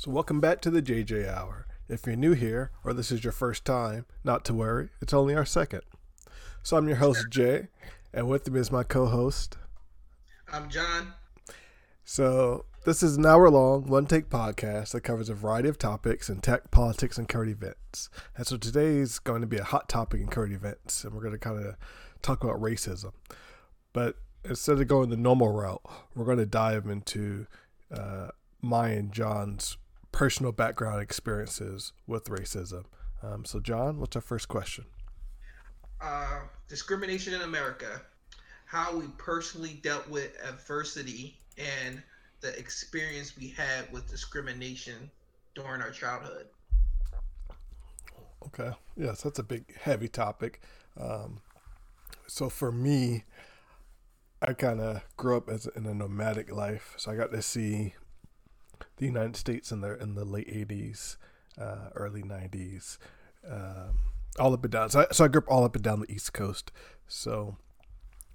So, welcome back to the JJ Hour. If you're new here or this is your first time, not to worry, it's only our second. So, I'm your host, Jay, and with me is my co host. I'm John. So, this is an hour long, one take podcast that covers a variety of topics in tech, politics, and current events. And so, today is going to be a hot topic in current events, and we're going to kind of talk about racism. But instead of going the normal route, we're going to dive into uh, my and John's personal background experiences with racism. Um, so, John, what's our first question? Uh, discrimination in America. How we personally dealt with adversity and the experience we had with discrimination during our childhood. Okay. Yes, that's a big, heavy topic. Um, so, for me, I kind of grew up as in a nomadic life, so I got to see the United States in the in the late '80s, uh, early '90s, um, all up and down. So I, so I grew up all up and down the East Coast. So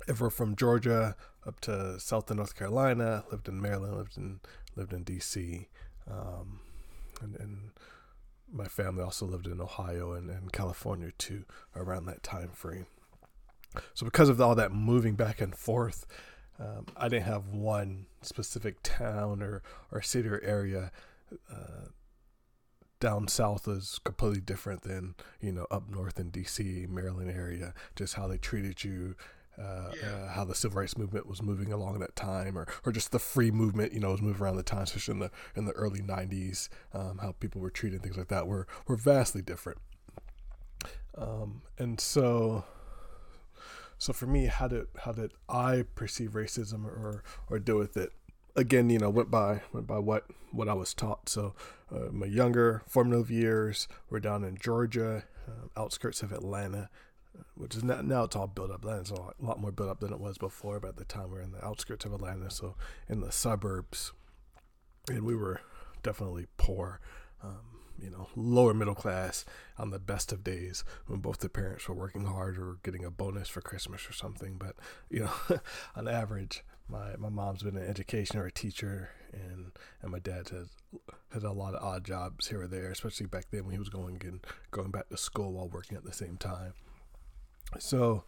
if we're from Georgia up to South and North Carolina, lived in Maryland, lived in lived in D.C., um, and, and my family also lived in Ohio and, and California too around that time frame. So because of all that moving back and forth, um, I didn't have one specific town or, or city or area. Uh, down south is completely different than you know up north in DC, Maryland area. Just how they treated you, uh, yeah. uh, how the civil rights movement was moving along at that time, or, or just the free movement, you know, was moving around the time, especially in the in the early '90s. Um, how people were treated, things like that, were were vastly different. Um, and so so for me, how did how did I perceive racism or or deal with it? Again, you know, went by went by what what I was taught. So uh, my younger formative years were down in Georgia, uh, outskirts of Atlanta, uh, which is not, now it's all built up. Atlanta's a lot, a lot more built up than it was before. But at the time, we are in the outskirts of Atlanta, so in the suburbs, and we were definitely poor. Um, you know, lower middle class on the best of days when both the parents were working hard or getting a bonus for Christmas or something. But, you know, on average, my, my mom's been an education or a teacher and, and my dad has had a lot of odd jobs here or there, especially back then when he was going and going back to school while working at the same time. So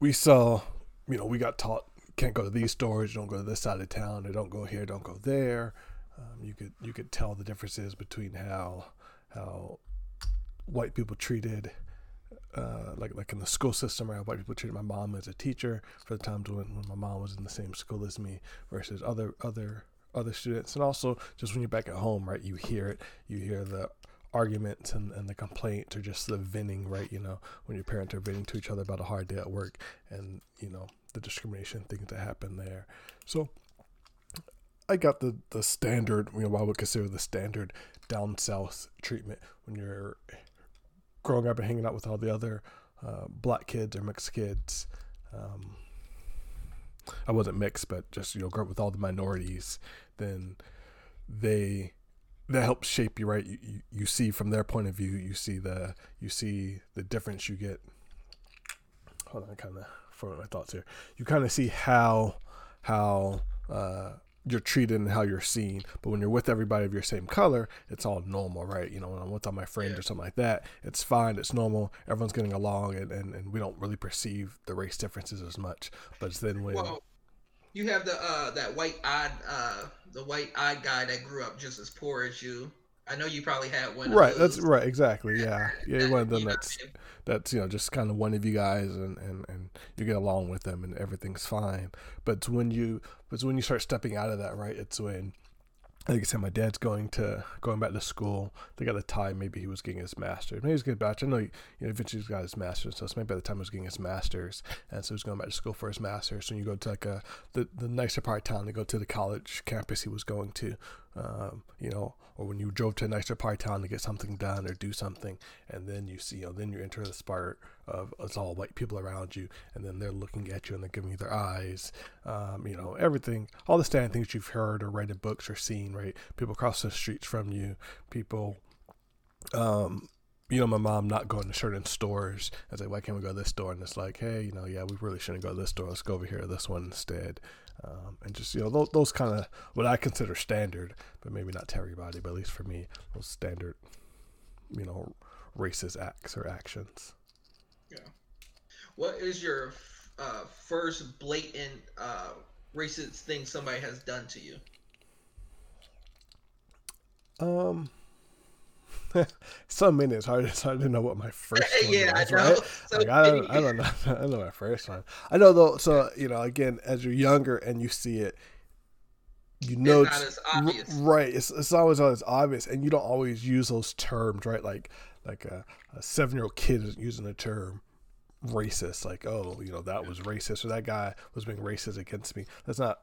we saw, you know, we got taught can't go to these stores, don't go to this side of town, or don't go here, don't go there um, you could you could tell the differences between how how white people treated uh, like like in the school system, or how white people treated my mom as a teacher for the times when, when my mom was in the same school as me versus other other other students, and also just when you're back at home, right? You hear it, you hear the arguments and, and the complaints or just the venting, right? You know, when your parents are venting to each other about a hard day at work and, you know, the discrimination things that happen there. So I got the the standard, you know, what I would consider the standard down south treatment when you're growing up and hanging out with all the other uh, black kids or mixed kids. Um, I wasn't mixed, but just you know, grow up with all the minorities. Then they that helps shape you, right? You, you, you see from their point of view, you see the you see the difference you get. Hold on, kind of forming my thoughts here. You kind of see how how uh, you're treated and how you're seen. But when you're with everybody of your same color, it's all normal, right? You know, when I'm with all my friends yeah. or something like that, it's fine, it's normal, everyone's getting along, and, and, and we don't really perceive the race differences as much. But it's then when. Well, you have the uh, that white eyed uh, the white eyed guy that grew up just as poor as you. I know you probably had one. Right. That's right. Exactly. Yeah. Yeah. One of them that's that's you know just kind of one of you guys, and and and you get along with them, and everything's fine. But it's when you but it's when you start stepping out of that, right? It's when like I said, my dad's going to going back to school. They got the time. Maybe he was getting his master's. Maybe he's getting bachelor. I know, you know, eventually he's got his master's. So maybe by the time he was getting his master's, and so he's going back to school for his master's. So you go to like a the, the nicer part of town to go to the college campus he was going to, um, you know, or when you drove to a nicer part of town to get something done or do something, and then you see, you know, then you enter the spark of it's all white people around you, and then they're looking at you and they're giving you their eyes, um, you know, everything, all the standard things you've heard or read in books or seen, right? People across the streets from you, people, um, you know, my mom not going to certain stores. I was like, why can't we go to this store? And it's like, hey, you know, yeah, we really shouldn't go to this store. Let's go over here to this one instead. Um, and just, you know, those, those kind of what I consider standard, but maybe not to everybody, but at least for me, those standard, you know, racist acts or actions. Yeah. What is your uh, first blatant uh, racist thing somebody has done to you? Um, so many. It's hard. It's hard to know what my first one yeah, was. I know. Right? So like, I don't. I don't know. I don't know my first one. I know though. So you know, again, as you're younger and you see it, you know It's not as obvious. right. It's it's always always obvious, and you don't always use those terms, right? Like like a, a seven year old kid is using the term racist, like oh, you know, that was racist, or that guy was being racist against me. That's not.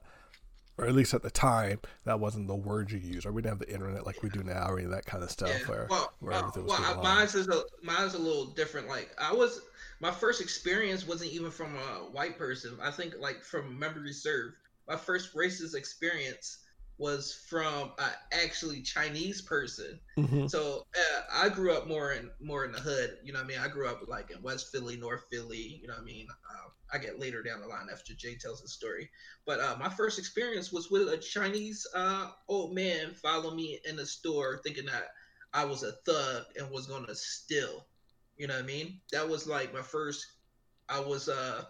Or at least at the time, that wasn't the word you use. Or we didn't have the internet like we do now, or any of that kind of stuff. Yeah. Where, Well, where uh, everything was well, I- mine's is a mine's a little different. Like I was, my first experience wasn't even from a white person. I think like from memory served. My first racist experience was from a actually Chinese person. Mhm. So uh, I grew up more in more in the hood. You know what I mean? I grew up like in West Philly, North Philly. You know what I mean? Uh, I get later down the line after Jay tells the story. But uh, my first experience was with a Chinese uh, old man follow me in the store, thinking that I was a thug and was gonna steal. You know what I mean? That was like my first. I was uh.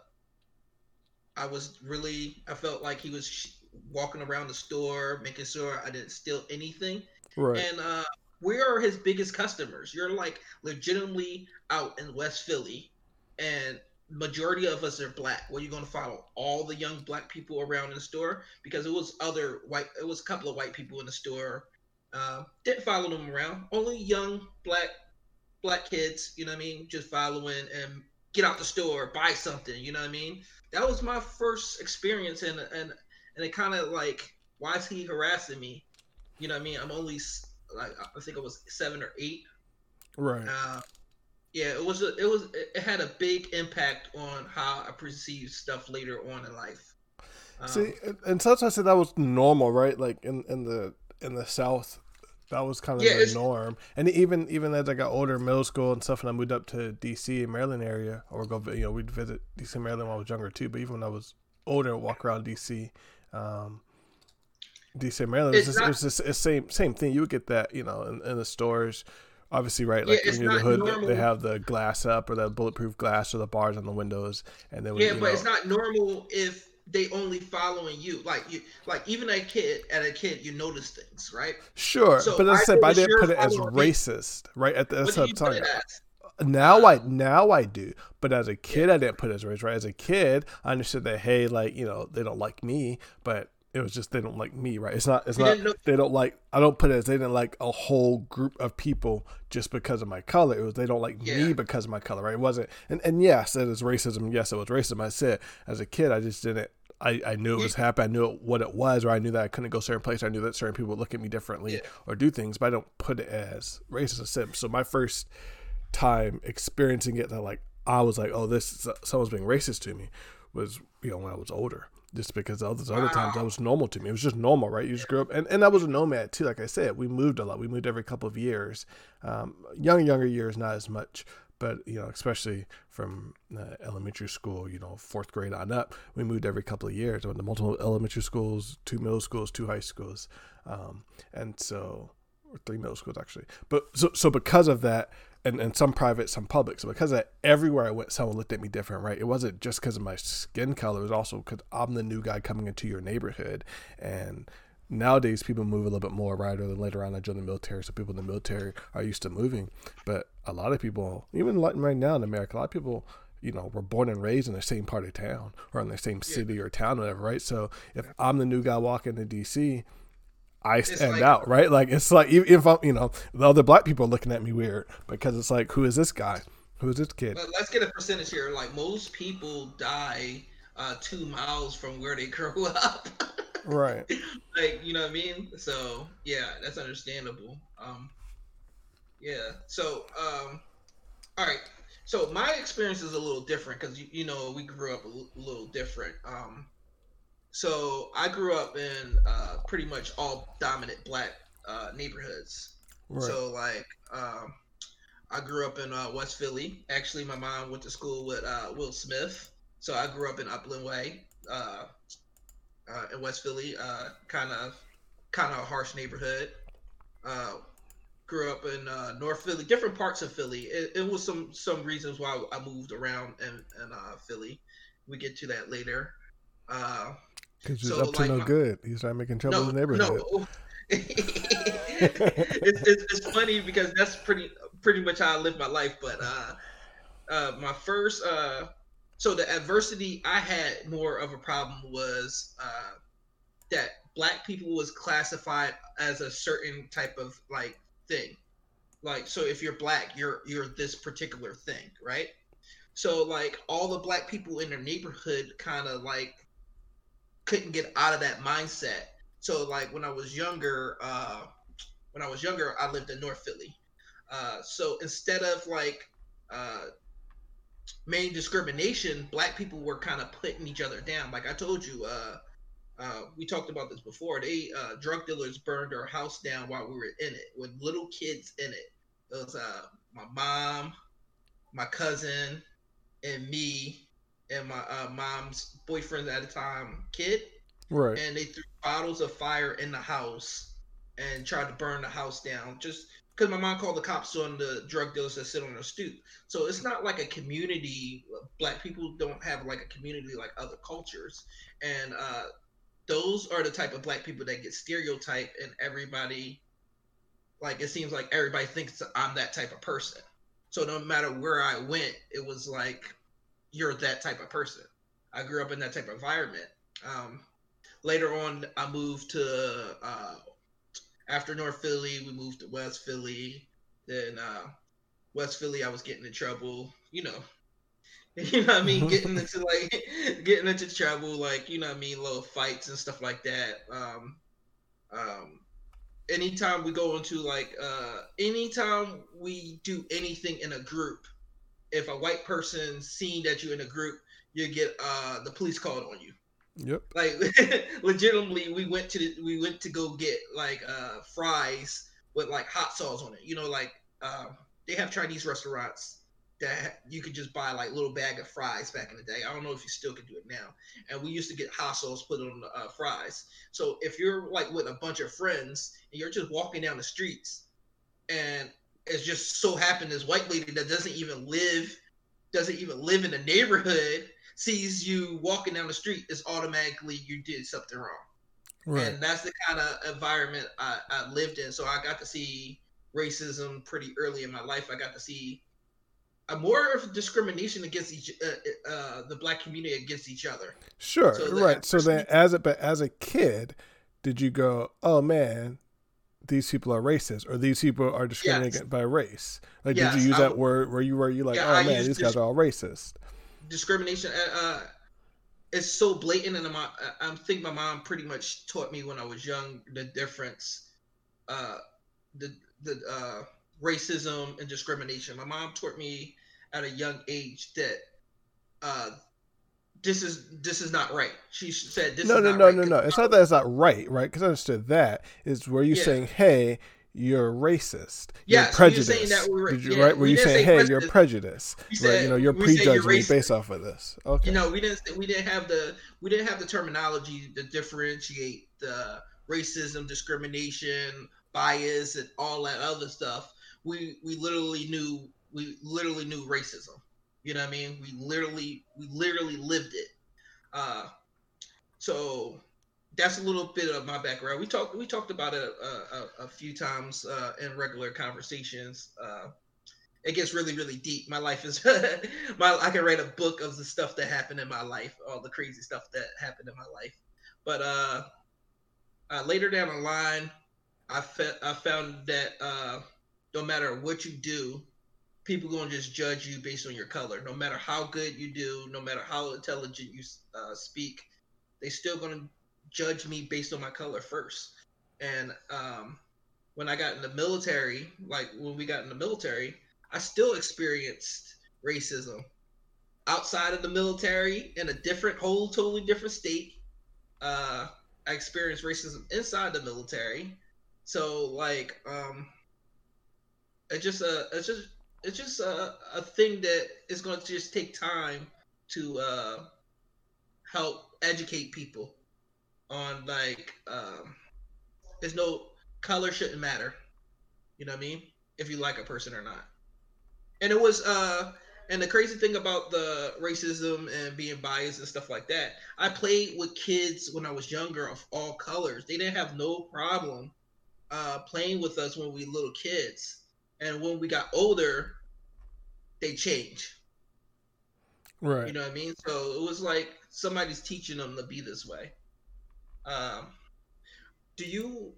I was really. I felt like he was sh- walking around the store, making sure I didn't steal anything Right. and uh, we are his biggest customers. You're like legitimately out in West Philly, and majority of us are black. Well, you're gonna follow all the young black people around in the store because it was other white. It was a couple of white people in the store. Uh, didn't follow them around. Only young black black kids. You know what I mean? Just following and get out the store, buy something. You know what I mean? That was my first experience, and and and it kind of like, why is he harassing me? You know what I mean? I'm only like I think I was seven or eight. right. Uh, yeah, it was a, it was it had a big impact on how I perceived stuff later on in life. Um, See, and- sometimes I said that was normal, right? Like in, in the in the South, that was kind of Yeah, the norm. And even even as I got older, middle school and stuff, and I moved up to D.C. and Maryland area, or go, you know, we'd visit D.C. Maryland when I was younger too. But even when I was older, walk around D.C. Um, D.C. Maryland, it's, It's just, not- it's just it's same same thing. You would get that, you know, in, in the stores. Obviously, right? Like it's in the hood, they- they have the glass up or the bulletproof glass or the bars on the windows, and then yeah, but know, it's not normal if they only following you. Like you, like even a kid, at a kid, you notice things, right? Sure, So but as I said, but I didn't put it as following me. racist, right? At the, that's What what I'm put telling it you. as? Now I now I do, but as a kid, I didn't put it as racist. Right? As a kid, I understood that hey, like you know, they don't like me, but it was just they don't like me, right? It's not. It's You not. They don't like. I don't put it as they didn't like a whole group of people just because of my color. It was they don't like me because of my color, right? It wasn't. And and yes, it is racism. Yes, it was racism. I said as a kid, I just didn't. I, I knew it was happening. I knew what it was, or I knew that I couldn't go certain places. I knew that certain people would look at me differently Yeah. or do things, but I don't put it as said so. My first time experiencing it that like I was like, oh, this is, someone's being racist to me was you know when I was older. Just because all those other times that was normal to me. It was just normal, right? You just grew up, and, and I was a nomad too. Like I said, we moved a lot. We moved every couple of years. Um, young younger years, not as much, but you know, especially from uh, elementary school, you know, fourth grade on up, we moved every couple of years. I went to multiple elementary schools, two middle schools, two high schools, um, and so or three middle schools actually. But so so because of that, and, and some private, some public. So because of that, everywhere I went, someone looked at me different, right? It wasn't just because of my skin color; it was also because I'm the new guy coming into your neighborhood. And nowadays, people move a little bit more, right? Or then later on, I joined the military, so people in the military are used to moving. But a lot of people, even like right now in America, a lot of people you know, were born and raised in the same part of town or in the same city or town, or whatever, right? So if I'm the new guy walking to DC, I stand like- out, right? Like it's like if I'm, you know, the other black people are looking at me weird because it's like, who is this guy? Who is this kid? But let's get a percentage here. Like most people die uh, two miles from where they grew up. Right. like you know what I mean? So yeah, that's understandable. Um, yeah. So um, all right. So my experience is a little different because you, you know we grew up a l- little different. Um, so I grew up in uh, pretty much all dominant black uh, neighborhoods. Right. So like, um, I grew up in uh, West Philly. Actually, my mom went to school with uh, Will Smith, so I grew up in Upland Way, uh, uh in West Philly. Kind of, kind of a harsh neighborhood. Uh, grew up in uh, North Philly, different parts of Philly. It, it, was some some reasons why I moved around in, in Philly. We get to that later. Because so, up to like, no good. You start making trouble no, in the neighborhood. No. it's, it's, it's, funny because that's pretty pretty much how I live my life. But uh, uh, my first, uh, so the adversity I had more of a problem was uh, that black people was classified as a certain type of like thing. Like, so if you're black, you're you're this particular thing, right? So like all the black people in their neighborhood kind of like couldn't get out of that mindset. So like when I was younger, uh, when I was younger, I lived in North Philly, uh, so instead of like uh, main discrimination, black people were kind of putting each other down. Like I told you, uh, uh, we talked about this before. They uh, drug dealers burned our house down while we were in it with little kids in it. It was uh, my mom, my cousin, and me, and my uh, mom's boyfriend at the time, kid. Right. And they threw bottles of fire in the house and tried to burn the house down. Just because my mom called the cops on the drug dealers that sit on the stoop. So it's not like a community. Black people don't have like a community like other cultures, and uh, those are the type of black people that get stereotyped, and everybody, like it seems like everybody thinks I'm that type of person. So no matter where I went, it was like you're that type of person. I grew up in that type of environment. Um, later on, I moved to uh, after North Philly, we moved to West Philly. Then uh, West Philly, I was getting in trouble. You know, you know what I mean, getting into like getting into trouble, like you know what I mean, little fights and stuff like that. Um, um, anytime we go into like uh, anytime we do anything in a group, if a white person seen that you're in a group, you get uh, the police called on you. Yep. Like legitimately, we went to the, we went to go get like uh fries with like hot sauce on it. You know, like uh, they have Chinese restaurants that you could just buy like little bag of fries back in the day. I don't know if you still can do it now. And we used to get hot sauce put on the uh, fries. So if you're like with a bunch of friends and you're just walking down the streets, and it's just so happened this white lady that doesn't even live doesn't even live in the neighborhood sees you walking down the street, it's automatically you did something wrong. Right. And that's the kind of environment I, I lived in. So I got to see racism pretty early in my life. I got to see a more of discrimination against each uh, uh, the black community against each other. Sure, so right. So then, as a but as a kid, did you go, "Oh man, these people are racist," or "These people are discriminated yes. by race"? Like, yes, did you use I, that word where you were you like, yeah, "Oh I man, these guys are all racist"? discrimination uh, uh, is so blatant, and I, I think my mom pretty much taught me when I was young the difference, uh, the the uh, racism and discrimination. My mom taught me at a young age that uh, this is this is not right. She said this. No, no, no, right. no, no. It's not that it's not right, right? Because I understood that is where you yeah. saying, "Hey, you're racist. You're yeah, prejudiced. So you're saying that we were, you, yeah, right? Where you saying, hey, you're prejudiced. Said, right? You know, you're prejudging me based off of this. Okay. You know, we didn't we didn't have the we didn't have the terminology to differentiate the racism, discrimination, bias, and all that other stuff. We we literally knew we literally knew racism. You know what I mean? We literally we literally lived it. Uh, so that's a little bit of my background. We talked we talked about it a, a, a few times uh, in regular conversations. Uh, it gets really really deep. My life is my I can write a book of the stuff that happened in my life, all the crazy stuff that happened in my life. But uh, uh later down the line, I fe- I found that uh, no matter what you do, people gonna just judge you based on your color. No matter how good you do, no matter how intelligent you uh, speak, they still gonna judge me based on my color first. And um, when I got in the military, like when we got in the military, I still experienced racism outside of the military in a different, whole, totally different state. Uh, I experienced racism inside the military. So like, um, it just uh, it's just it's just a, a thing that is going to just take time to uh, help educate people on like um, there's no color shouldn't matter. You know what I mean? If you like a person or not. And it was uh and the crazy thing about the racism and being biased and stuff like that, I played with kids when I was younger of all colors. They didn't have no problem uh, playing with us when we were little kids. And when we got older, they change. Right. You know what I mean? So it was like somebody's teaching them to be this way. Um, do you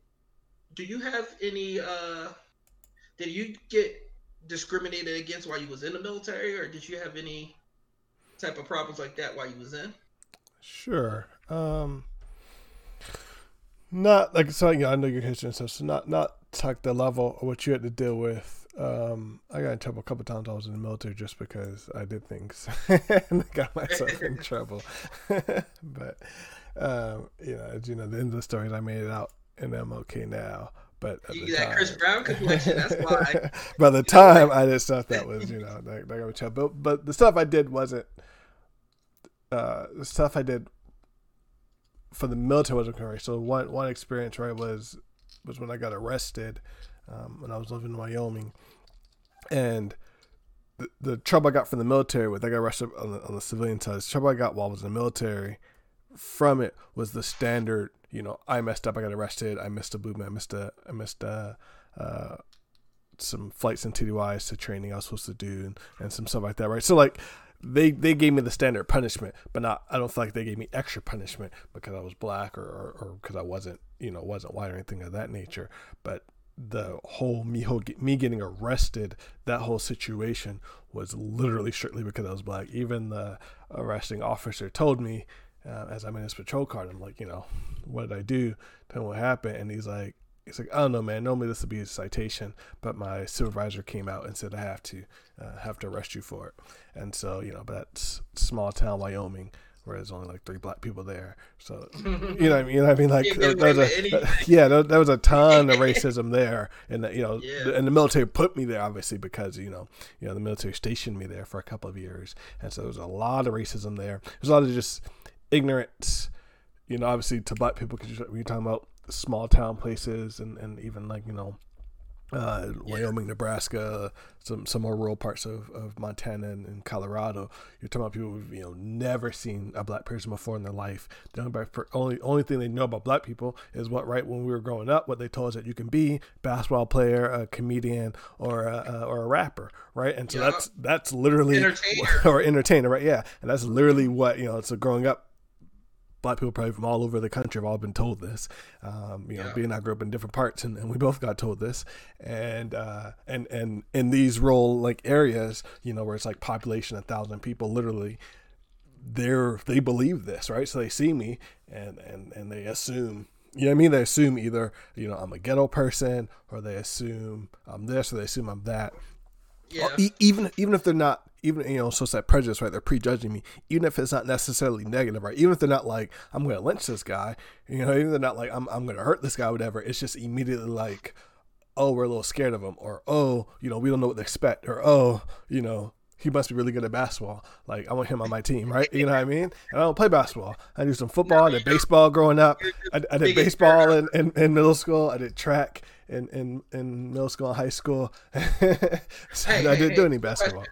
do you have any uh did you get discriminated against while you was in the military or did you have any type of problems like that while you was in sure um not like so you know, i know your history and stuff so not not like the level of what you had to deal with um i got in trouble a couple of times i was in the military just because i did things and I got myself in trouble but um you know as you know the end of the story is i made it out and i'm okay now but you that time, Chris Brown complexion. That's why. by the time I did stuff that was, you know, that, that got me But but the stuff I did wasn't. Uh, the stuff I did for the military wasn't correct. So one one experience right was was when I got arrested um, when I was living in Wyoming, and the, the trouble I got from the military with I got arrested on the, on the civilian side. The trouble I got while I was in the military from it was the standard you know, I messed up, I got arrested, I missed a movement, I missed a, I missed a, uh, some flights and TDYs to training I was supposed to do and, and some stuff like that, right? So like they they gave me the standard punishment, but not I don't feel like they gave me extra punishment because I was black or or, because I wasn't you know wasn't white or anything of that nature. But the whole me me getting arrested, that whole situation was literally strictly because I was black. Even the arresting officer told me uh, as I'm in his patrol car. I'm like, you know, what did I do? Tell what happened. And he's like, he's like, I don't know, man. Normally this would be a citation, but my supervisor came out and said I have to uh, have to arrest you for it. And so, you know, but that's small town Wyoming. Where there's only like three black people there, so you know, what I mean, you know, I mean, like that, that was a, yeah, there, there, was a ton of racism there, and you know, yeah. and the military put me there obviously because you know, you know, the military stationed me there for a couple of years, and so there was a lot of racism there. There's a lot of just ignorance, you know, obviously to black people because you're talking about small town places and, and even like, you know, uh, Wyoming, Nebraska, some some more rural parts of, of Montana and, and, Colorado. You're talking about people who've you know never seen a black person before in their life. The only only only thing they know about black people is what right when we were growing up, what they told us that you can be basketball player, a comedian, or a, or a rapper, right? And so yeah. that's that's literally entertainer. or entertainer, right? Yeah, and that's literally what you know. So growing up black people probably from all over the country have all been told this. Um, you know, yeah. being I grew up in different parts, and, and we both got told this. And uh, and and in these rural like areas, you know, where it's like population a thousand people, literally, they're they believe this, right? So they see me, and and and they assume. You know what I mean? They assume either, you know, I'm a ghetto person or they assume I'm this or they assume I'm that. Yeah. even even if they're not even you know, so it's that prejudice, right? They're prejudging me, even if it's not necessarily negative, right? Even if they're not like, I'm going to lynch this guy, you know, even if they're not like, I'm, I'm going to hurt this guy, whatever. It's just immediately like, oh, we're a little scared of him, or oh, you know, we don't know what to expect, or oh, you know, he must be really good at basketball. Like I want him on my team, right? You know what I mean? And I don't play basketball. I do some football. I did baseball growing up. I, I did baseball in, in, in, middle school. I did track in, in, in middle school and high school. so hey, I didn't hey, do any basketball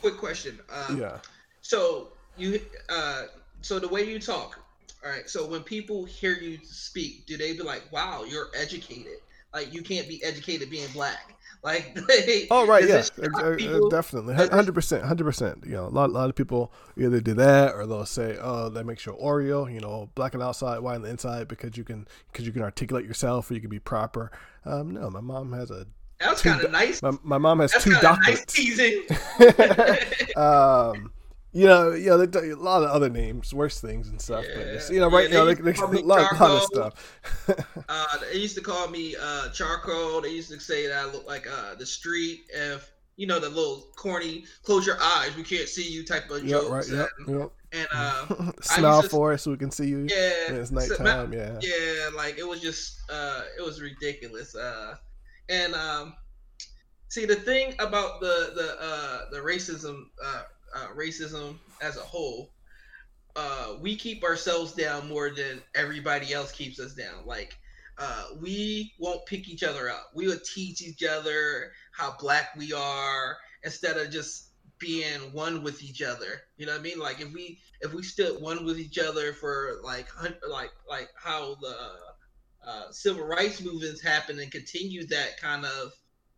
quick question. Um, yeah. So you, uh, so the way you talk, all right. So when people hear you speak, do they be like, "Wow, you're educated"? Like you can't be educated being black. Like, they, oh right, yeah, uh, uh, definitely, hundred percent, hundred percent. You know, a lot, a lot of people either do that or they'll say, "Oh, that makes you Oreo," you know, black on the outside, white on the inside, because you can, because you can articulate yourself or you can be proper. Um, no, my mom has a that was kind of nice. My, my, mom has That's two doctorates. Nice teasing. um, you know, you know, a lot of other names, worse things and stuff. Yeah. But just, you know, right? Yeah, you know, they, they, a lot, lot, of stuff. uh, they used to call me uh, charcoal. They used to say that I look like uh, the street. If you know the little corny "close your eyes, we can't see you" type of yep, jokes. Right, yep, and, yep. and uh, smile for us so we can see you. Yeah, it's nighttime. Yeah, yeah, like it was just uh, it was ridiculous. Uh, and um, See, the thing about the the uh, the racism uh, uh, racism as a whole, uh, we keep ourselves down more than everybody else keeps us down. Like, uh, we won't pick each other up. We would teach each other how black we are instead of just being one with each other. You know what I mean? Like if we if we stood one with each other for like like like how the uh, civil rights movements happen and continue that kind of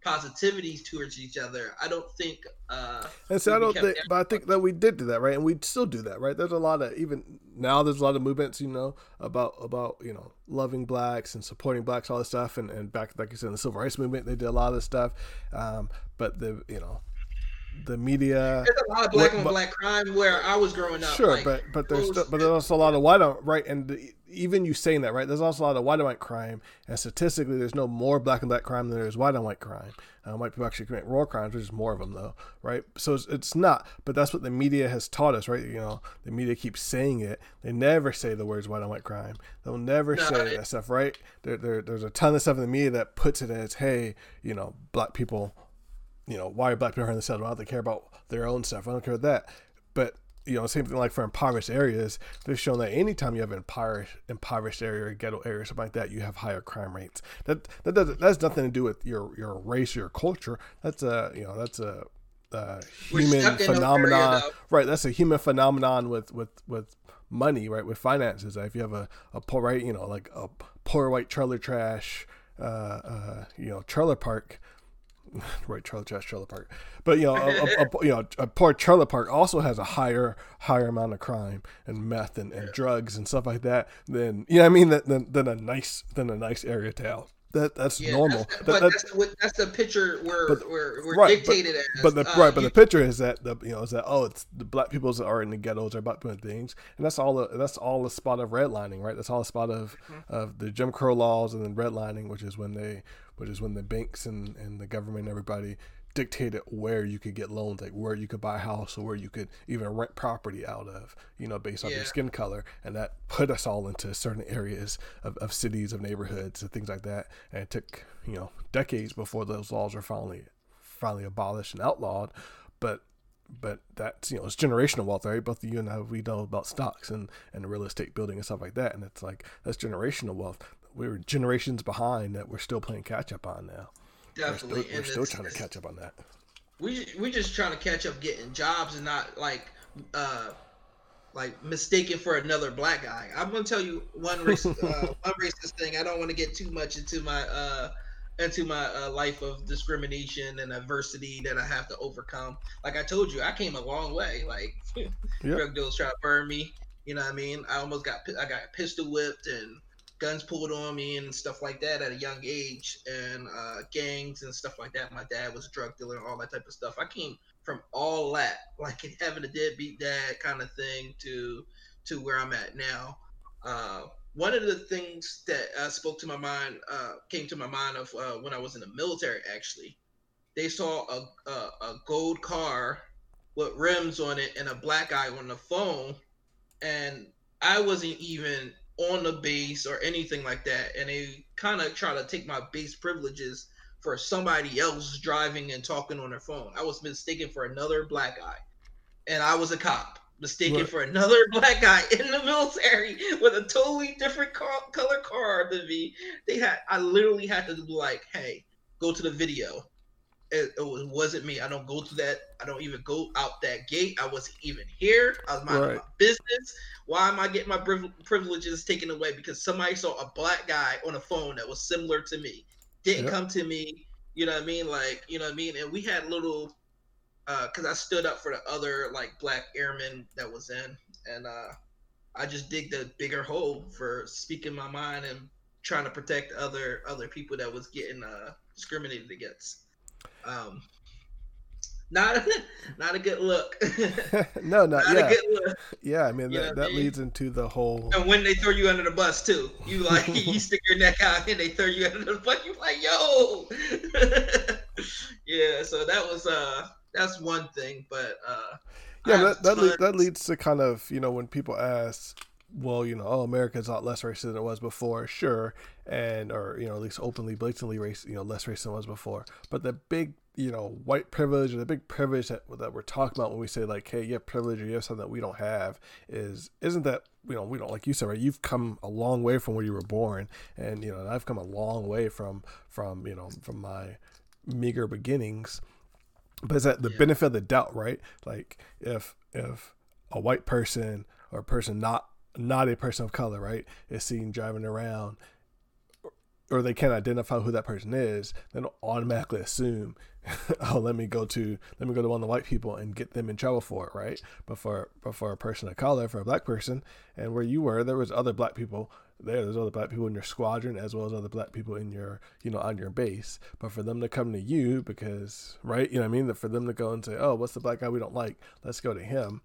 positivity towards each other. I don't think. Uh, and so I don't think, but I think that we did do that, right? And we still do that, right? There's a lot of even now. There's a lot of movements, you know, about about you know loving blacks and supporting blacks, all this stuff. And and back like you said, in the civil rights movement, they did a lot of this stuff. Um, but the you know the media. There's a lot of black on black crime where I was growing up. Sure, like, but but there's still, but there's also a lot of white on right, and the, even you saying that right, there's also a lot of white on white crime, and statistically, there's no more black and black crime than there is white on white crime. Uh, white people actually commit more crimes, which is more of them though, right? So it's, it's not, but that's what the media has taught us, right? You know, the media keeps saying it. They never say the words white on white crime. They'll never no, say that stuff, right? There, there, there's a ton of stuff in the media that puts it as, hey, you know, black people you know, why are black people hurting themselves? Well, they care about their own stuff. I don't care about that. But you know, same thing like for impoverished areas, they've shown that anytime you have an impoverished, impoverished area or ghetto area or something like that, you have higher crime rates. That that does that's nothing to do with your your race or your culture. That's a you know that's a, a human phenomenon, right? That's a human phenomenon with with with money, right? With finances. If you have a, a poor right, you know, like a poor white trailer trash, uh, uh, you know, trailer park right trailer trash trailer park but you know a, a, a, you know a poor trailer park also has a higher higher amount of crime and meth and, and drugs and stuff like that than you know i mean than, than a nice than a nice area town that that's yeah, normal. That's, but that's, the, that's the picture we're but, we're, we're right, dictated but, as. But the uh, right, but the picture is that the you know is that oh it's the black people that are in the ghettos are about doing things, and that's all the that's all the spot of redlining, right? That's all the spot of mm-hmm. of the Jim Crow laws and then redlining, which is when they which is when the banks and, and the government and everybody dictated where you could get loans, like where you could buy a house or where you could even rent property out of, you know, based on yeah. your skin color. And that put us all into certain areas of, of cities, of neighborhoods, and things like that. And it took, you know, decades before those laws were finally finally abolished and outlawed. But but that's you know it's generational wealth right both of you and I we know about stocks and and real estate building and stuff like that and it's like that's generational wealth we were generations behind that we're still playing catch up on now. Definitely, we're still, we're still trying to catch up on that. We we just trying to catch up getting jobs and not like uh like mistaken for another black guy. I'm gonna tell you one race, uh, one racist thing. I don't want to get too much into my uh into my uh, life of discrimination and adversity that I have to overcome. Like I told you, I came a long way. Like yep. drug dealers try to burn me. You know what I mean? I almost got I got pistol whipped and guns pulled on me and stuff like that at a young age, and uh, gangs and stuff like that. My dad was a drug dealer and all that type of stuff. I came from all that, like having a deadbeat dad kind of thing, to to where I'm at now. Uh, one of the things that uh, spoke to my mind uh, came to my mind of uh, when I was in the military. Actually, they saw a, a, a gold car with rims on it and a black guy on the phone, and I wasn't even on the base or anything like that, and they kind of try to take my base privileges for somebody else driving and talking on their phone. I was mistaken for another black guy, and I was a cop mistaken what? for another black guy in the military with a totally different car, color car than me. They had I literally had to be like, "Hey, go to the video." It, it, wasn't me. I don't go to that. I don't even go out that gate. I wasn't even here. I was minding right. my business. Why am I getting my privileges taken away? Because somebody saw a black guy on a phone that was similar to me. Didn't yep. come to me. You know what I mean? Like, you know what I mean? And we had little, because uh, I stood up for the other like black airmen that was in, and uh, I just dig the bigger hole for speaking my mind and trying to protect other other people that was getting uh, discriminated against. Um, not a, not a good look. no, not, not yeah. a good look. Yeah, I mean that, that leads into the whole. And when they throw you under the bus too, you like you stick your neck out and they throw you under the bus. You like yo. yeah, so that was uh that's one thing, but uh yeah, that that, le- that leads to kind of you know when people ask well, you know, oh, America is a lot less racist than it was before, sure, and or you know, at least openly, blatantly race, you know, less racist than it was before. But the big, you know, white privilege or the big privilege that that we're talking about when we say like, hey, you have privilege or you have something that we don't have, is isn't that you know we don't like you said right? You've come a long way from where you were born, and you know, I've come a long way from from you know from my meager beginnings. But is that the yeah. benefit of the doubt, right? Like if if a white person or a person not not a person of color, right, is seen driving around or they can't identify who that person is, then automatically assume, oh, let me go to let me go to one of the white people and get them in trouble for it, right? But for but for a person of color, for a black person, and where you were, there was other black people there. There's other black people in your squadron as well as other black people in your you know on your base. But for them to come to you because right, you know what I mean, for them to go and say, oh, what's the black guy we don't like? Let's go to him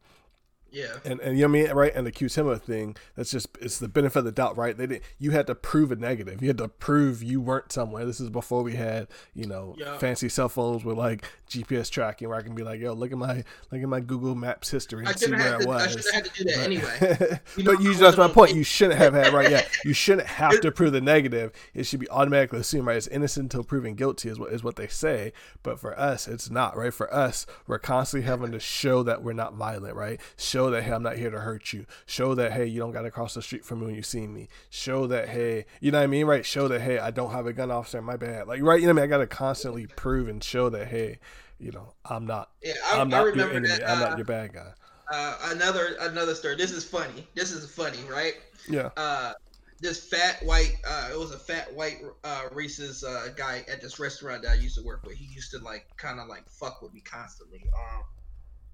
yeah. And and you know what I mean, right? And accuse him of a thing. That's just it's the benefit of the doubt, right? They didn't you had to prove a negative. You had to prove you weren't somewhere. This is before we had, you know, yeah. fancy cell phones with like GPS tracking where I can be like, yo, look at my look at my Google Maps history and see where I was. I should have had to do that but, anyway. You know, but you that's my point. You shouldn't have had right, yeah. You shouldn't have to prove the negative. It should be automatically assumed, right? It's innocent until proven guilty is what is what they say. But for us, it's not, right? For us, we're constantly having to show that we're not violent, right? Show that hey, I'm not here to hurt you. Show that hey, you don't got to cross the street from me when you see me. Show that hey, you know what I mean, right? Show that hey, I don't have a gun officer. My bad. Like right, you know what I mean. I got to constantly prove and show that hey, you know, I'm not. Yeah, I, am not your enemy. That, uh, I'm not your bad guy. Uh, another another story. This is funny. This is funny, right? Yeah. Uh, this fat white, uh, it was a fat white uh, racist uh, guy at this restaurant that I used to work with. He used to like kind of like fuck with me constantly. Um,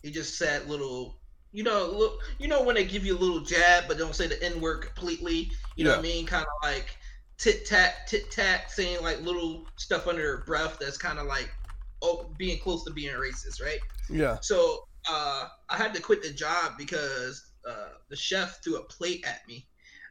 he just said little you know, look, you know when they give you a little jab, but don't say the N word completely. You know what I mean? Kind of like tit tat, tit tat, saying like little stuff under their breath. That's kind of like oh, being close to being racist, right? Yeah. So uh, I had to quit the job because uh, the chef threw a plate at me.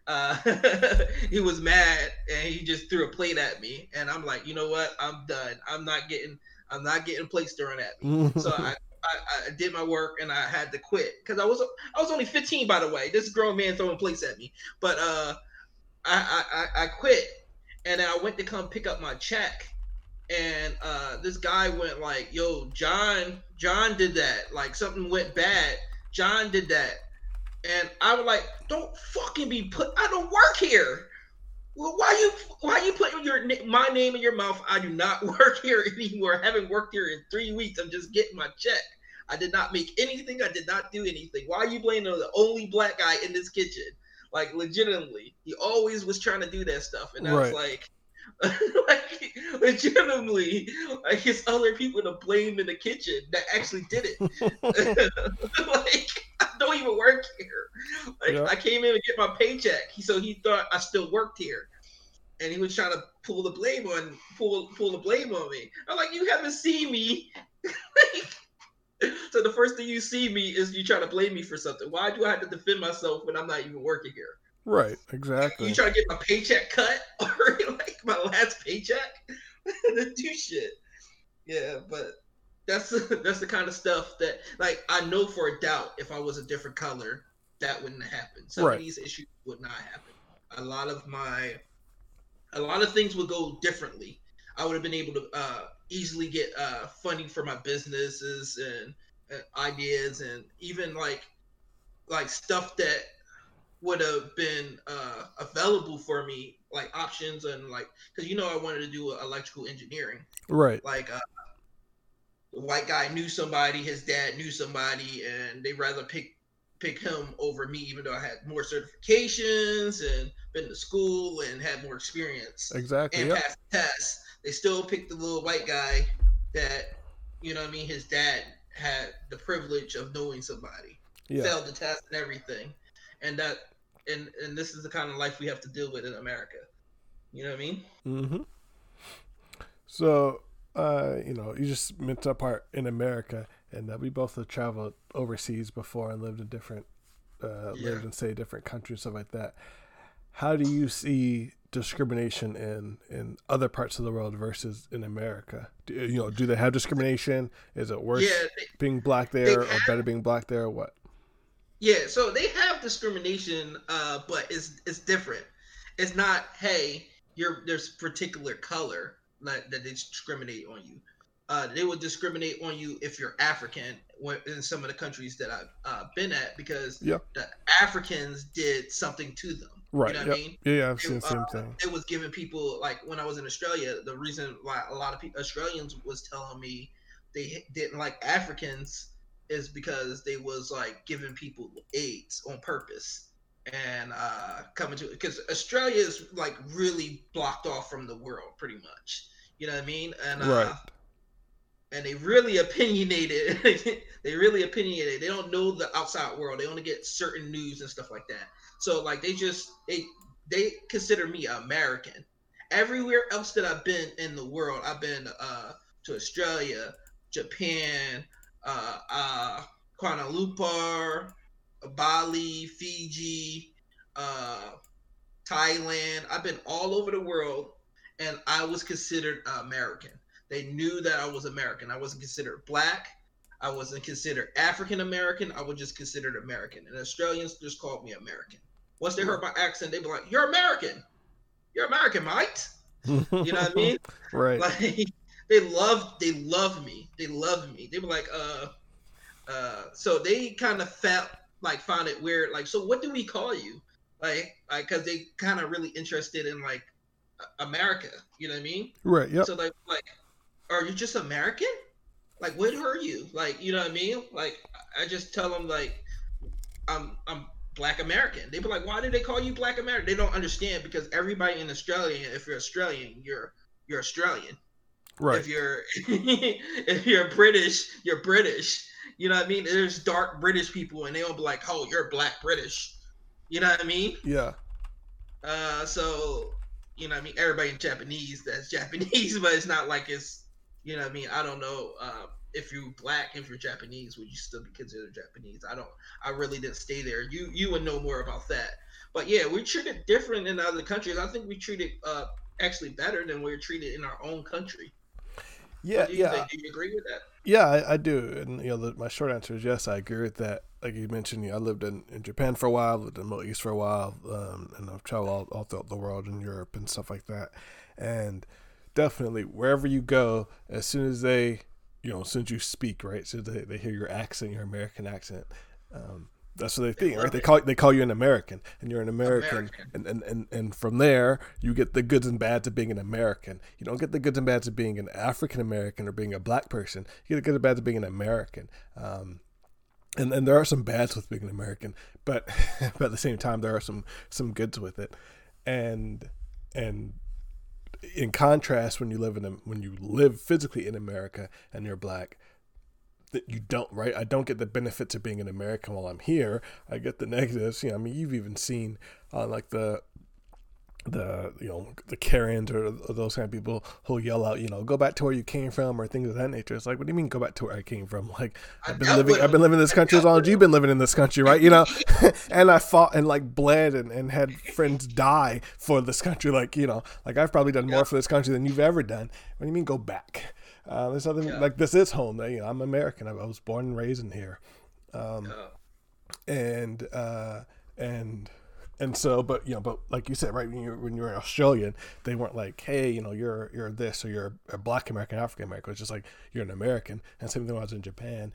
Uh, he was mad and he just threw a plate at me, and I'm like, you know what? I'm done. I'm not getting. I'm not getting plates thrown at me. so I I, I, did my work and I had to quit because I was I was only 15 by the way. This grown man throwing plates at me, but uh, I, I I quit and I went to come pick up my check, and uh, this guy went like, "Yo, John, John did that. Like something went bad. John did that." And I was like, "Don't fucking be put. I don't work here." Well, why you why you putting your my name in your mouth? I do not work here anymore. I haven't worked here in three weeks. I'm just getting my check. I did not make anything. I did not do anything. Why are you blaming the only black guy in this kitchen? Like legitimately, he always was trying to do that stuff, and I right. was like, like legitimately, like it's other people to blame in the kitchen that actually did it. like I don't even work here. Like yeah. I came in to get my paycheck, so he thought I still worked here, and he was trying to pull the blame on pull pull the blame on me. I'm like, you haven't seen me. so the first thing you see me is you try to blame me for something. Why do I have to defend myself when I'm not even working here? Right, exactly. You try to get my paycheck cut or like my last paycheck to do shit. Yeah, but that's that's the kind of stuff that like I know for a doubt if I was a different color that wouldn't happen. Some right. of these issues would not happen. A lot of my a lot of things would go differently. I would have been able to uh, easily get uh, funding for my businesses and uh, ideas and even like like stuff that would have been uh, available for me, like options and like because you know I wanted to do electrical engineering, right? Like uh, the white guy knew somebody, his dad knew somebody, and they rather pick pick him over me, even though I had more certifications and been to school and had more experience. Exactly. And yep. passed tests. They still picked the little white guy that, you know I mean, his dad had the privilege of knowing somebody. Yeah. Failed the test and everything. And that and and this is the kind of life we have to deal with in America. You know what I mean? Mm-hmm. So, uh, you know, you just meant a part in America, and uh, we both have traveled overseas before and lived in different, uh, yeah. lived in say different countries, stuff like that. How do you see discrimination in in other parts of the world versus in America? Do, you know, do they have discrimination? Is it worse yeah, they, being black there or better being black there, or what? Yeah, so they have discrimination, uh, but it's it's different. It's not, hey, you're there's particular color that, that they discriminate on you. Uh, they would discriminate on you if you're African in some of the countries that I've uh, been at because yep. the Africans did something to them. Right. You know yep. I mean? Yeah, yeah, I've seen it, the same uh, thing. It was giving people like when I was in Australia, the reason why a lot of people Australians was telling me they didn't like Africans is because they was like giving people AIDS on purpose and uh coming to because Australia is like really blocked off from the world pretty much. You know what I mean? And uh, right. and they really opinionated. they really opinionated. They don't know the outside world. They only get certain news and stuff like that. So like they just they they consider me American. Everywhere else that I've been in the world, I've been uh, to Australia, Japan, uh, uh, Kuala Lumpur, Bali, Fiji, uh, Thailand. I've been all over the world, and I was considered American. They knew that I was American. I wasn't considered black. I wasn't considered African American. I was just considered American. And Australians just called me American. Once they heard my accent, they'd be like, "You're American. You're American, mate." you know what I mean? Right. Like they love they love me. They love me. They were like, uh uh so they kind of felt like found it weird. Like, so what do we call you? Like, like because they kind of really interested in like America. You know what I mean? Right. Yeah. So like like are you just American? Like, what are you? Like, you know what I mean? Like, I just tell them like, I'm I'm Black American. They be like, why do they call you Black American? They don't understand because everybody in Australia, if you're Australian, you're you're Australian. Right. If you're if you're British, you're British. You know what I mean? There's dark British people, and they'll be like, "Oh, you're Black British." You know what I mean? Yeah. Uh, so you know, what I mean, everybody in Japanese that's Japanese, but it's not like it's you know what I mean? I don't know uh, if you're black, if you're Japanese, would you still be considered Japanese? I don't. I really didn't stay there. You you would know more about that. But yeah, we treat it different in other countries. I think we treat it uh, actually better than we're treated in our own country. Yeah, do you yeah. Think? Do you agree with that? Yeah, I, I do. And you know, the, my short answer is yes. I agree with that. Like you mentioned, you know, I lived in, in Japan for a while, lived in the Middle East for a while, um, and I've traveled all, all throughout the world in Europe and stuff like that. And definitely wherever you go, as soon as they, you know, as soon as you speak, right, so they, they hear your accent, your American accent, um, that's what they think, right? They call they call you an American, and you're an American, American. And, and and and from there you get the goods and bads of being an American. You don't get the goods and bads of being an African American or being a black person. You get the goods and bads of being an American. Um, and and there are some bads with being an American, but but at the same time there are some some goods with it, and and in contrast, when you live in a, when you live physically in America and you're black, that you don't right. I don't get the benefits of being an American while I'm here. I get the negatives. You know, I mean, you've even seen uh, like the the you know the Karens or, or those kind of people who yell out, you know, go back to where you came from or things of that nature. It's like, what do you mean go back to where I came from? Like I've been living, I've been living in this country as long as you've been living in this country, right? You know, and I fought and like bled and, and had friends die for this country. Like you know, like I've probably done more for this country than you've ever done. What do you mean go back? Uh, there's nothing Yeah. like this is home. You know, I'm American. I, was born and raised in here, um, Oh. and uh, and and so, but you know, but like you said, right when you when you were Australian, they weren't like, hey, you know, you're you're this or you're a Black American, African American. It's just like you're an American. And same thing when I was in Japan.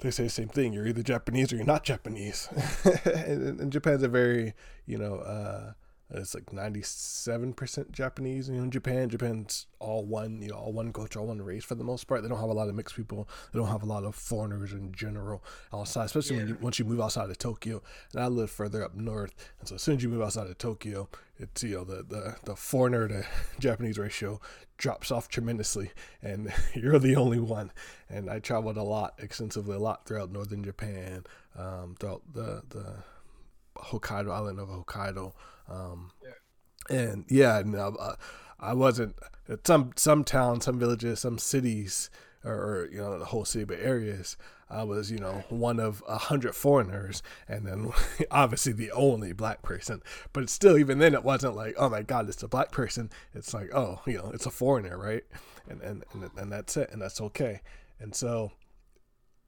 They say the same thing. You're either Japanese or you're not Japanese. and, and Japan's a very, you know, uh, it's like 97% Japanese. You know, in Japan, Japan's all one, you know, all one culture, all one race for the most part. They don't have a lot of mixed people. They don't have a lot of foreigners in general outside, especially when you, once you move outside of Tokyo. And I live further up north, and so as soon as you move outside of Tokyo, it's you know the the, the foreigner to Japanese ratio drops off tremendously, and you're the only one. And I traveled a lot, extensively, a lot throughout northern Japan, um, throughout the the Hokkaido island of Hokkaido. Um, and yeah, no, uh, I wasn't at some some towns, some villages, some cities, or, or you know the whole city, but areas. I was, you know, one of a hundred foreigners, and then obviously the only black person. But still, even then, it wasn't like, oh my God, it's a black person. It's like, oh, you know, it's a foreigner, right? And and and, and that's it, and that's okay. And so,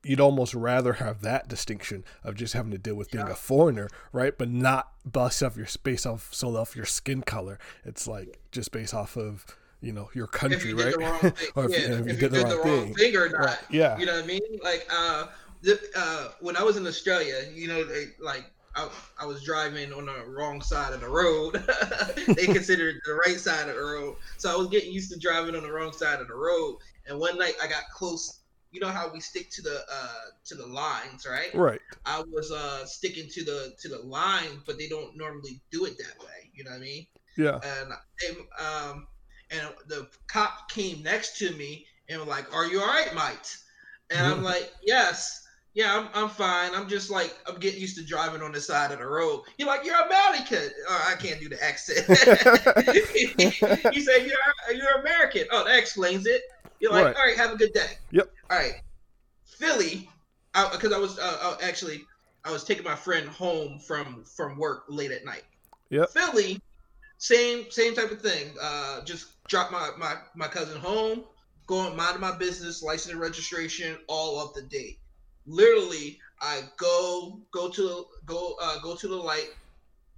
you'd almost rather have that distinction of just having to deal with being Yeah. a foreigner, right? But not bust off your based off so off your skin color. It's like just based off of you know your country, right? the wrong thing, Or if you- did the wrong thing. thing or not. Right, yeah. You know what I mean? Like uh, the, uh, when I was in Australia, you know, they, like I, I was driving on the wrong side of the road. they considered the right side of the road, so I was getting used to driving on the wrong side of the road. And one night I got close. You know how we stick to the uh, to the lines, right? Right. I was uh, sticking to the to the line, but they don't normally do it that way. You know what I mean? Yeah. and they, um, and the cop came next to me and was like, "Are you all right, Mike?" And I'm like, "Yes, yeah, I'm, I'm fine. I'm just like I'm getting used to driving on the side of the road." You're like, "You're American." Oh, I can't do the accent. you say you're you're American. Oh, that explains it. You're like, Right. "All right, have a good day." Yep. All right, Philly, because I, was uh, uh, actually I was taking my friend home from from work late at night. Yeah. Philly, same same type of thing. Uh, just drop my my my cousin home, going mind my business, license and registration, all up to date. Literally, I go go to go uh, go to the light.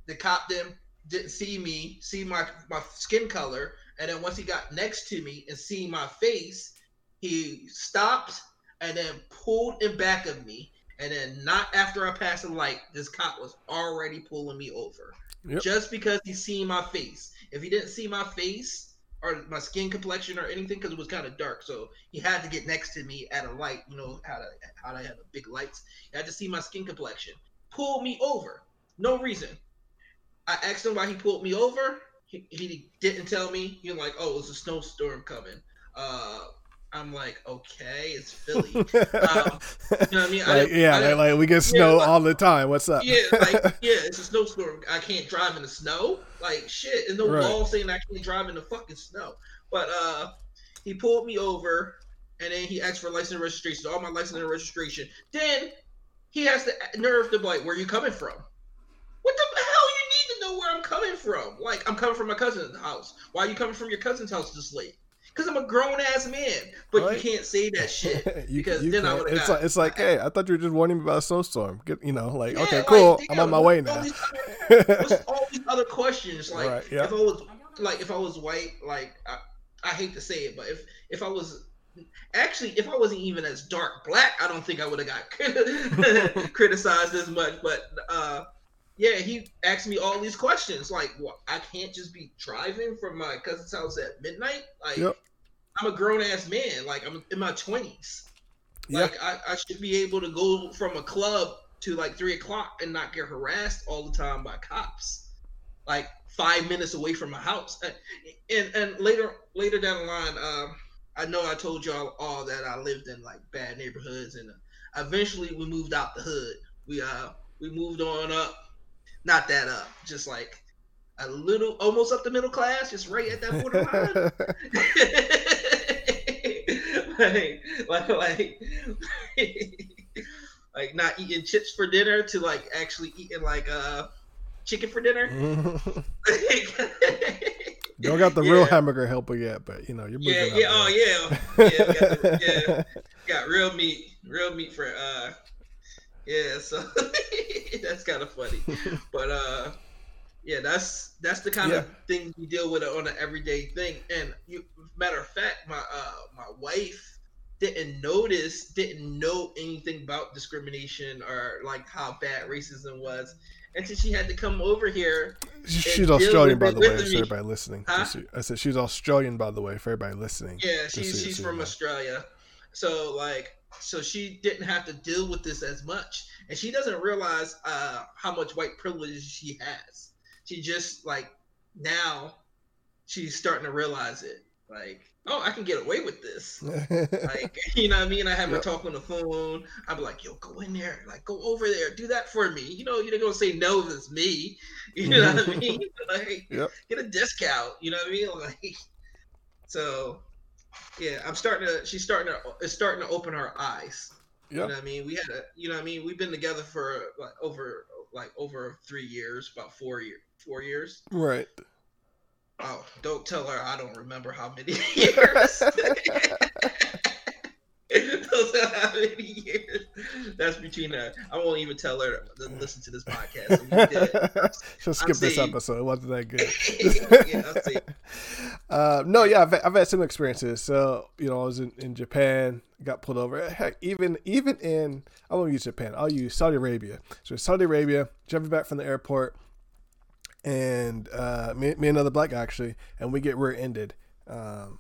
The cop then didn't see me, see my my skin color, and then once he got next to me and see my face, he stopped and then pulled in back of me. And then not after I passed the light, this cop was already pulling me over. Yep. Just because he seen my face. If he didn't see my face or my skin complexion or anything, because it was kind of dark, so he had to get next to me at a light. You know how to how I had the big lights. He had to see my skin complexion. Pulled me over. No reason. I asked him why he pulled me over. He, he didn't tell me. He was like, "Oh, it's a snowstorm coming." Uh, I'm like, "Okay, it's Philly." um, you know what I mean? Like, didn't- yeah, I like, we get snow like- all the time. What's up? yeah, like yeah, it's a snowstorm. I can't drive in the snow. Like shit, there's the Right. law saying I can't drive in the fucking snow. But uh, he pulled me over, and then he asked for license and registration. So all my license and registration. Then he has the nerve to be like, "Where you coming from?" What the hell you need to know where I'm coming from? Like I'm coming from my cousin's house. Why are you coming from your cousin's house this late? Because I'm a grown ass man. But Right. you can't say that shit. you, because you then I can't. would've it's got- like it's like, hey, I thought you were just warning me about a snowstorm. Get you know, like Yeah, okay, like, cool. I'm on my way what's all now. these other- all these other questions? Like, Right, yeah. if I was like, if I was white, like, I, I hate to say it, but if if I was actually, if I wasn't even as dark black, I don't think I would have got criticized as much. But uh, yeah, he asked me all these questions. Like, what? I can't just be driving from my cousin's house at midnight. Like, Yep. I'm a grown ass man. Like, I'm in my twenties. Like I, I should be able to go from a club to like three o'clock and not get harassed all the time by cops. Like five minutes away from my house. And and, and later later down the line, um, I know I told y'all all that I lived in like bad neighborhoods and uh, eventually we moved out the hood. We uh we moved on up, not that up, just like a little almost up the middle class, just right at that borderline. Like, like, like, like not eating chips for dinner to like actually eating like uh chicken for dinner. Don't got the real hamburger helper yet, but you know you're moving Yeah, yeah, oh yeah, yeah, got, the- yeah, got real meat, real meat for uh, yeah. So that's kind of funny, but uh, yeah, that's that's the kind of thing we deal with on an everyday thing. And you, matter of fact, my uh, my wife didn't notice, didn't know anything about discrimination or like how bad racism was until she had to come over here. She's Australian, by the way, for everybody listening. Huh? I said she's Australian, by the way, for everybody listening. Yeah, she's she's from. Australia, so like so she didn't have to deal with this as much, and she doesn't realize uh, how much white privilege she has. She just like now she's starting to realize it. Like, oh, I can get away with this. Like, you know what I mean? I have Yep. her talk on the phone. I'm like, yo, go in there. Like, go over there. Do that for me. You know, you're not going to say no if it's me. You know what I mean? Like, Yep. get a discount. You know what I mean? Like, so, yeah, I'm starting to, she's starting to, it's starting to open her eyes. You know what I mean? We had a, you know what I mean? We've been together for like over, like over three years, about four years, four years. Right. Oh, don't tell her I don't remember how many years. don't tell how many years. That's between her. I won't even tell her to listen to this podcast. She'll skip this episode. It wasn't that good. yeah, uh, no, yeah, I've, I've, had some experiences. So you know, I was in, in Japan, got pulled over. Heck, even even in I won't use Japan. I'll use Saudi Arabia. So Saudi Arabia, jumping back from the airport, and uh, me, me and another black guy actually, and we get rear-ended. Um,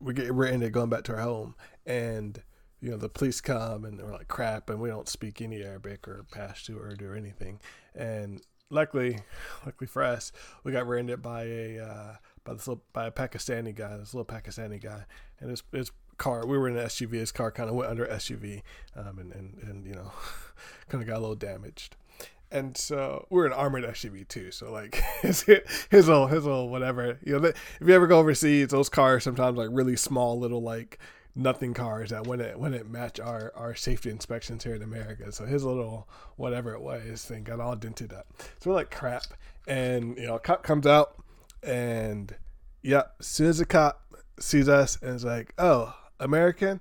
we get rear-ended going back to our home, and you know the police come and they're like crap, and we don't speak any Arabic or Pashto or Urdu or anything, and luckily, luckily for us, we got rear-ended by a uh, by this little, by a Pakistani guy, this little Pakistani guy, and his his car. We were in an SUV. His car kind of went under SUV, um, and and and you know, kind of got a little damaged and so we're an armored SUV too. So like his his little his little whatever you know. If you ever go overseas, those cars sometimes like really small little like nothing cars that when it match our our safety inspections here in America. So his little whatever it was thing got all dented up. So we're like crap, and you know, cop comes out, and yep, as soon as the cop sees us and is like, "Oh, American,"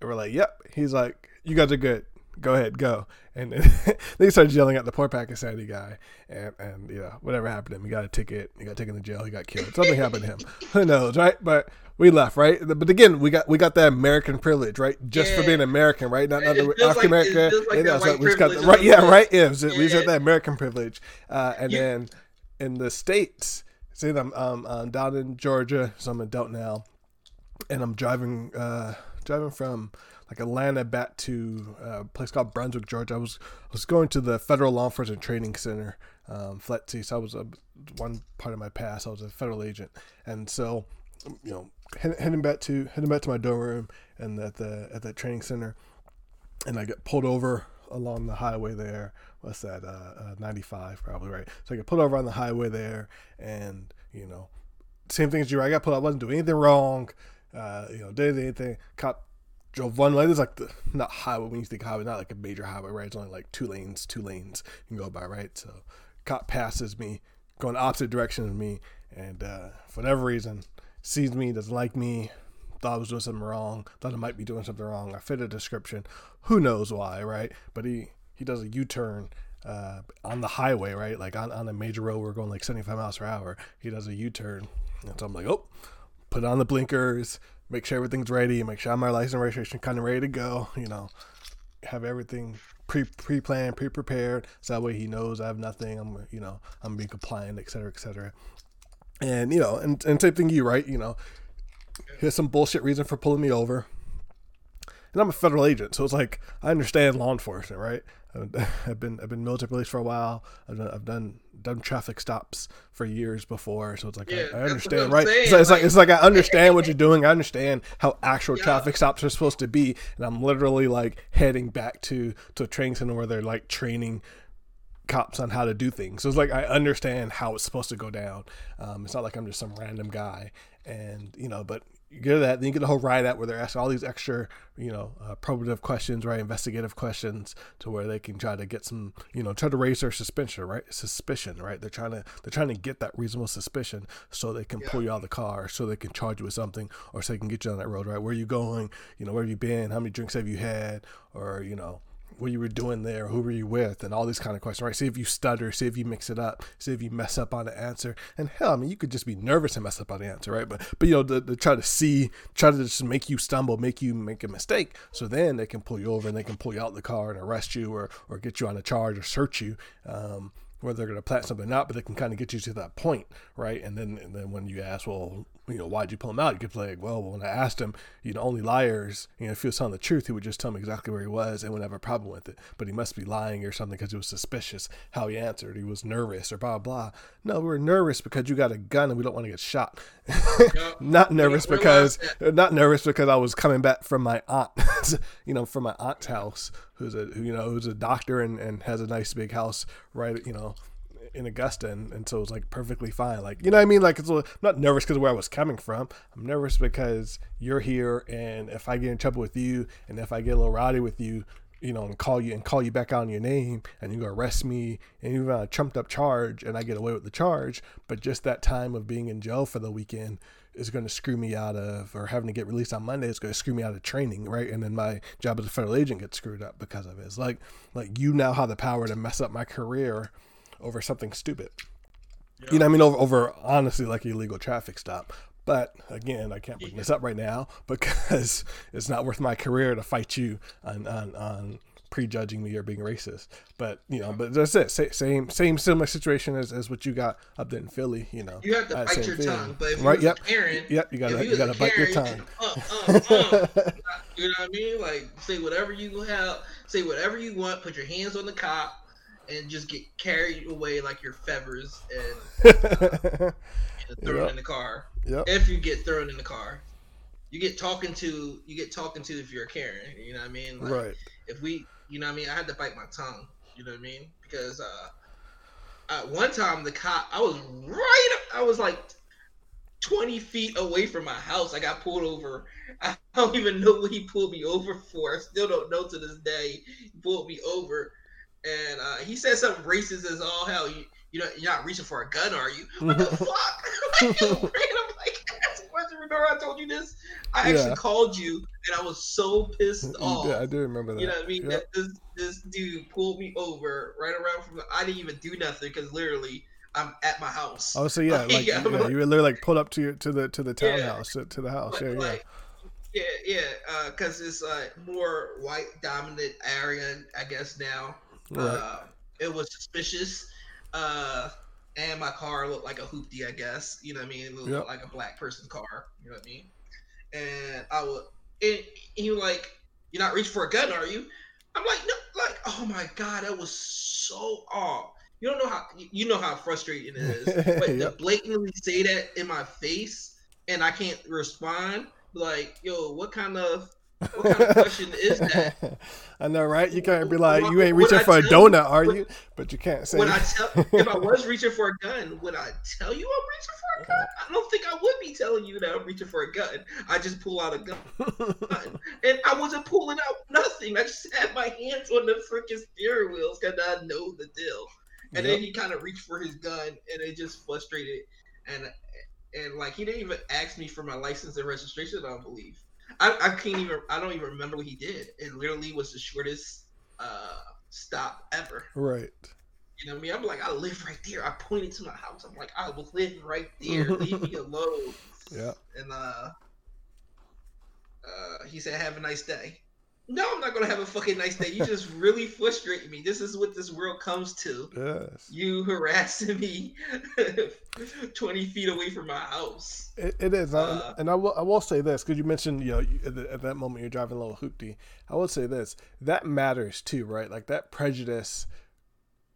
and we're like, "Yep." He's like, "You guys are good." go ahead, go. And, they started yelling at the poor Pakistani guy, and and you know whatever happened to him, he got a ticket, he got taken to jail, he got killed. Something happened to him. Who knows, right? But we left, right? But again, we got we got that American privilege, right? Just yeah. for being American, right? Not, not African American. Like, like we got the, right, yeah, right. Yeah, yeah. we got that American privilege, uh, and yeah. then in the states, say I'm um, I'm down in Georgia, so I'm adult now, and I'm driving uh, driving from like Atlanta back to a place called Brunswick, Georgia. I was I was going to the Federal Law Enforcement Training Center, um, FLETC. So I was a, one part of my past. I was a federal agent, and so you know heading back to heading back to my dorm room and at the at that training center, and I get pulled over along the highway there. What's that? Uh, uh, 95 probably right. So I get pulled over on the highway there, and you know, same thing as you. I got pulled. I wasn't doing anything wrong. Uh, you know, did anything. Cop drove one lane. It's like the not highway when you think highway, not like a major highway, right? It's only like two lanes, two lanes you can go by, right? So cop passes me, going opposite direction of me, and uh, for whatever reason, sees me, doesn't like me, thought I was doing something wrong, thought I might be doing something wrong. I fit a description. Who knows why, right? But he he does a U turn uh, on the highway, right? Like on, on a major road, we're going like 75 miles per hour. He does a U turn. And so I'm like, oh, put on the blinkers, make sure everything's ready, make sure my license registration kind of ready to go, you know, have everything pre pre planned, pre prepared, so that way he knows I have nothing. I'm you know I'm being compliant, et cetera, et cetera. And you know, and, and same thing you right, you know, here's some bullshit reason for pulling me over. And I'm a federal agent, so it's like I understand law enforcement, right? I've been I've been military police for a while. I've done, I've done done traffic stops for years before, so it's like yeah, I, I, understand, right? So it's like, like, it's like I understand what you're doing. I understand how actual yeah. traffic stops are supposed to be, and I'm literally like heading back to to a training center where they're like training cops on how to do things. So it's like I understand how it's supposed to go down. Um, it's not like I'm just some random guy, and you know, but you get that, then you get the whole ride out where they're asking all these extra, you know, uh, probative questions, right, investigative questions, to where they can try to get some, you know, try to raise their suspicion, right, suspicion, right. They're trying to they're trying to get that reasonable suspicion so they can yeah. pull you out of the car, so they can charge you with something, or so they can get you on that road, right. Where are you going? You know, where have you been? How many drinks have you had? Or you know, what you were doing there, who were you with, and all these kind of questions, right? See if you stutter, see if you mix it up, see if you mess up on the answer. And hell, I mean, you could just be nervous and mess up on the answer, right? But but you know, to, to try to see, try to just make you stumble, make you make a mistake, so then they can pull you over and they can pull you out of the car and arrest you or or get you on a charge or search you. Um, whether they're going to plant something out, but they can kind of get you to that point, right? And then and then when you ask, well, you know, why'd you pull him out? You could play like, well, when I asked him, you know, only liars, you know, if he was telling the truth, he would just tell me exactly where he was and wouldn't have a problem with it. But he must be lying or something because he was suspicious how he answered. He was nervous or blah, blah. No, we were nervous because you got a gun and we don't want to get shot. not nervous because, uh, not nervous because I was coming back from my aunt, you know, from my aunt's house, who's a, who, you know, who's a doctor and, and has a nice big house right, you know, in Augusta, and, and so it was like perfectly fine. Like you know what I mean? Like it's a, I'm not nervous because of where I was coming from. I'm nervous because you're here, and if I get in trouble with you, and if I get a little rowdy with you, you know, and call you and call you back on your name, and you go arrest me, and you have got uh, a trumped up charge, and I get away with the charge, but just that time of being in jail for the weekend is going to screw me out of, or having to get released on Monday is going to screw me out of training, right? And then my job as a federal agent gets screwed up because of it. It's like, like you now have the power to mess up my career over something stupid. You know, I mean, over, over honestly like illegal traffic stop. But again, I can't bring this up right now because it's not worth my career to fight you on on, on prejudging me or being racist. But you know, but that's it. Same same similar situation as, as what you got up there in Philly. You know, you have to bite your tongue. But if right? Yep. Karen, Yep. You gotta you gotta bite your tongue. Uh, uh, uh, you know what I mean? Like say whatever you have, say whatever you want. Put your hands on the cop. And just get carried away like your feathers and, and thrown Yep. in the car. Yep. If you get thrown in the car, you get talking to you get talking to if you're a Karen. You know what I mean? Like, Right. if we, you know what I mean, I had to bite my tongue. You know what I mean? Because uh, at one time the cop, I was right, I was like twenty feet away from my house. I got pulled over. I don't even know what he pulled me over for. I still don't know to this day. He pulled me over, and uh, he said something racist as all hell. You, you know, you're not reaching for a gun, are you? What the fuck? like, you I'm like, that's question. Remember I told you this? I actually Yeah. called you, and I was so pissed off. Yeah, I do remember that. You know what I mean? Yep. This this dude pulled me over right around from. The, I didn't even do nothing because literally I'm at my house. Oh, so yeah, like Yeah, yeah, I'm you were literally like pulled up to your to the to the Yeah. townhouse to, to the house. But, Yeah, yeah. like, yeah, yeah, because it's a more white dominant area, I guess now. Right. Uh, it was suspicious, uh, and my car looked like a hoopty, I guess. You know what I mean? It looked Yep. like a black person's car. You know what I mean? And I would, and he was like, "You're not reaching for a gun, are you?" I'm like, "No!" Like, oh my god, that was so off. You don't know how you know how frustrating it is, but to blatantly say that in my face and I can't respond, like, yo, what kind of what kind of question is that? I know, right? You can't be like, you ain't reaching for a tell you- donut, are you? But you can't say. I tell if I was reaching for a gun, would I tell you I'm reaching for a gun? I don't think I would be telling you that I'm reaching for a gun. I just pull out a gun. And I wasn't pulling out nothing. I just had my hands on the freaking steering wheels because I know the deal. And then he kind of reached for his gun and it just frustrated and and like he didn't even ask me for my license and registration, I don't believe. I, I can't even I don't even remember what he did. It literally was the shortest uh stop ever. right. You know what I mean? I'm like, I live right there. I pointed to my house. I'm like, I will live right there. Leave me alone. Yeah. And uh, uh, he said, "Have a nice day." No, I'm not gonna have a fucking nice day. You just really frustrate me. This is what this world comes to. Yes. You harassing me 20 feet away from my house. It, it is, Uh, and I will. I will say this because you mentioned, you know, you- at, the, at that moment you're driving a little hoopty. I will say this: that matters too, right? Like that prejudice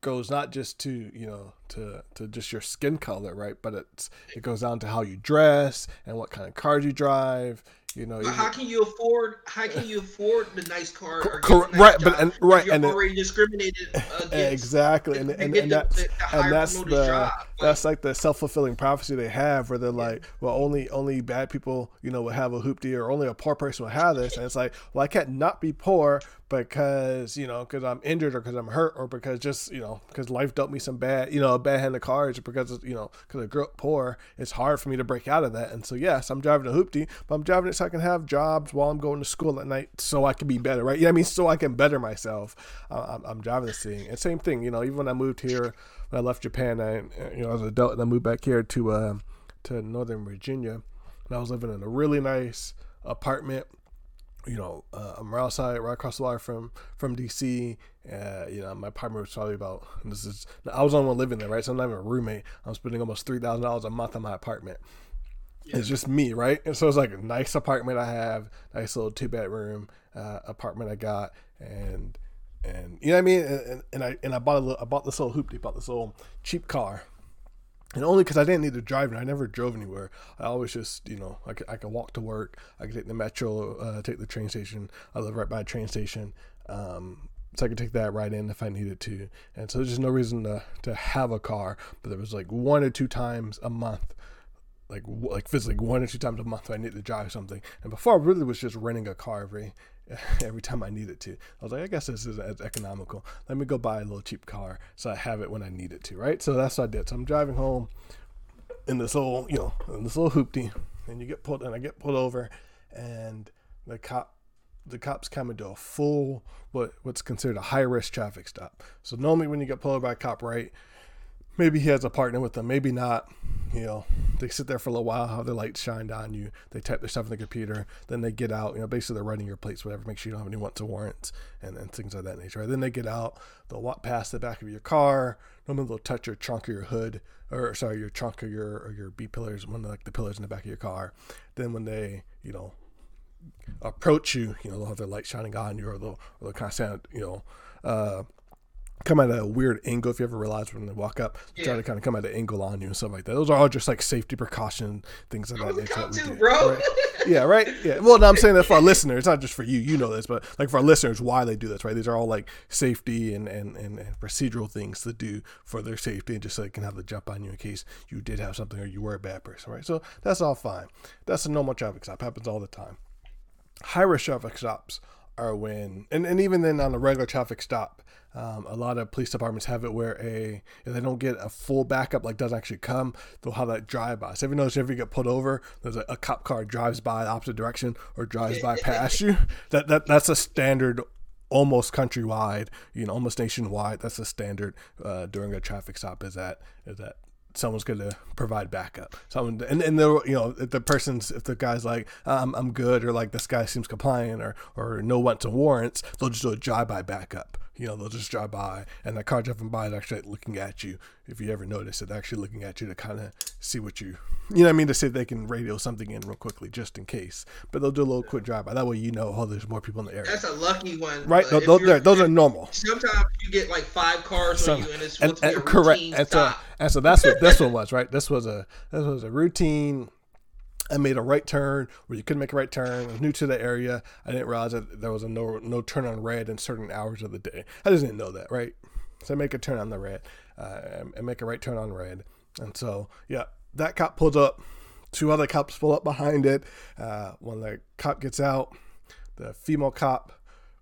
goes not just to you know to to just your skin color, right? But it's it goes down to how you dress and what kind of cars you drive. You know, But how can you afford? How can you afford the nice car? Cor- Or cor- get a nice right, but- and- right, you're and it- discriminated against. exactly, and and, and that's the- the and that's the job. Like, that's like the self fulfilling prophecy they have, where they're like, well, only only bad people, you know, will have a hoopty, or only a poor person will have this, and it's like, well, I can't not be poor because you know, because I'm injured or because I'm hurt or because just you know, because life dealt me some bad, you know, a bad hand of cards, because you know, because I grew up poor, it's hard for me to break out of that, and so yes, I'm driving a hoopty, but I'm driving it so I can have jobs while I'm going to school at night, so I can be better, right? Yeah, I mean, so I can better myself. I'm, I'm driving this thing, and same thing, you know, even when I moved here when I left Japan, I you know as an adult, and I moved back here to uh, to Northern Virginia, and I was living in a really nice apartment. You know, uh, I'm right outside, right across the water from from DC. Uh, you know, my apartment was probably about. This is I was the only one living there, right? So I'm not even a roommate. I'm spending almost three thousand dollars a month on my apartment. It's just me, right? And so it's like a nice apartment I have, nice little two bedroom uh, apartment I got, and and you know what I mean. And, and, and I and I bought a little, I bought this little hoopty, bought this little cheap car, and only because I didn't need to drive and I never drove anywhere. I always just you know I could, I could walk to work, I could take the metro, uh, take the train station. I live right by a train station. Um, so I could take that right in if I needed to, and so there's just no reason to, to have a car. But there was like one or two times a month like like physically one or two times a month I needed to drive something. And before I really was just renting a car every every time I needed to. I was like, I guess this is as economical. Let me go buy a little cheap car so I have it when I need it to, right? So that's what I did. So I'm driving home in this little, you know, in this little hoopty, and you get pulled, and I get pulled over, and the cop, the cops come do a full what what's considered a high risk traffic stop. So normally when you get pulled over by a cop, right, maybe he has a partner with them, maybe not. You know, they sit there for a little while, have their lights shined on you, they type their stuff in the computer, then they get out. You know, basically they're running your plates, whatever, make sure you don't have any wants or warrants and, and things of that nature. Right? Then they get out, they'll walk past the back of your car. Normally they'll touch your trunk or your hood, or sorry, your trunk or your or your B pillars, one of the, like the pillars in the back of your car. Then when they, you know, approach you, you know, they'll have their light shining on you, or they'll, or they'll kind of sound, you know, uh, come at a weird angle if you ever realize when they walk up yeah. try to kind of come at an angle on you and stuff like that. Those are all just like safety precaution things of that nature that too, bro. Right? yeah right? Yeah. Well no, i'm saying that for our listeners it's not just for you you know this but like for our listeners why they do this right? These are all like safety and and, and, and procedural things to do for their safety and just so they can have the jump on you in case you did have something or you were a bad person right? So that's all fine. That's a normal traffic stop. Happens all the time. High risk traffic stops are when and, and even then on a regular traffic stop um, a lot of police departments have it where a if they don't get a full backup, like doesn't actually come, they'll have that drive by. So if you notice, if you get pulled over, there's a, a cop car drives by the opposite direction or drives by past you. That that that's a standard almost countrywide, you know, almost nationwide. That's a standard uh, during a traffic stop. Is that is that someone's going to provide backup. Someone and and the you know if the person's if the guy's like I'm I'm good or like this guy seems compliant or or no wants and warrants, they'll just do a drive by backup you know, they'll just drive by and that car driving by is actually looking at you. If you ever notice it, actually looking at you to kind of see what you, you know I mean? To see if they can radio something in real quickly just in case. But they'll do a little quick drive by. That way you know, oh, there's more people in the area. That's a lucky one. Right? Those, those, those are normal. Sometimes you get like five cars Some, on you and it's and, and, correct. And so, and so that's what this one was, right? This was a, this was a routine I made a right turn where you couldn't make a right turn. I was new to the area. I didn't realize that there was a no no turn on red in certain hours of the day. I just didn't know that, right? So I make a turn on the red uh, and make a right turn on red. And so, yeah, that cop pulls up. Two other cops pull up behind it. Uh, when the cop gets out, the female cop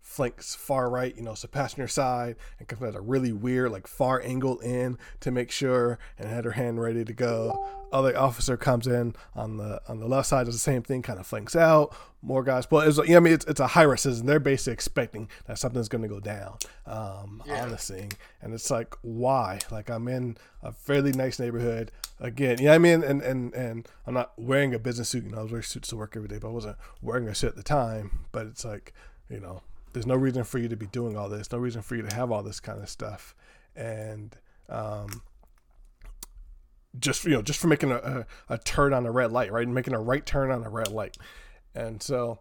flanks far right, you know, so passenger side, and comes at a really weird, like far angle in to make sure, and had her hand ready to go. Other officer comes in on the on the left side, does the same thing, kind of flanks out. More guys, well, it's you know, I mean, it's, it's a high risk, and they're basically expecting that something's going to go down um, yeah. on the scene, and it's like, why? Like I'm in a fairly nice neighborhood again. Yeah, you know I mean, and and and I'm not wearing a business suit. You know, I was wearing suits to work every day, but I wasn't wearing a suit at the time. But it's like, you know, there's no reason for you to be doing all this. No reason for you to have all this kind of stuff. And um, just you know, just for making a, a, a turn on a red light, right? And making a right turn on a red light. And so,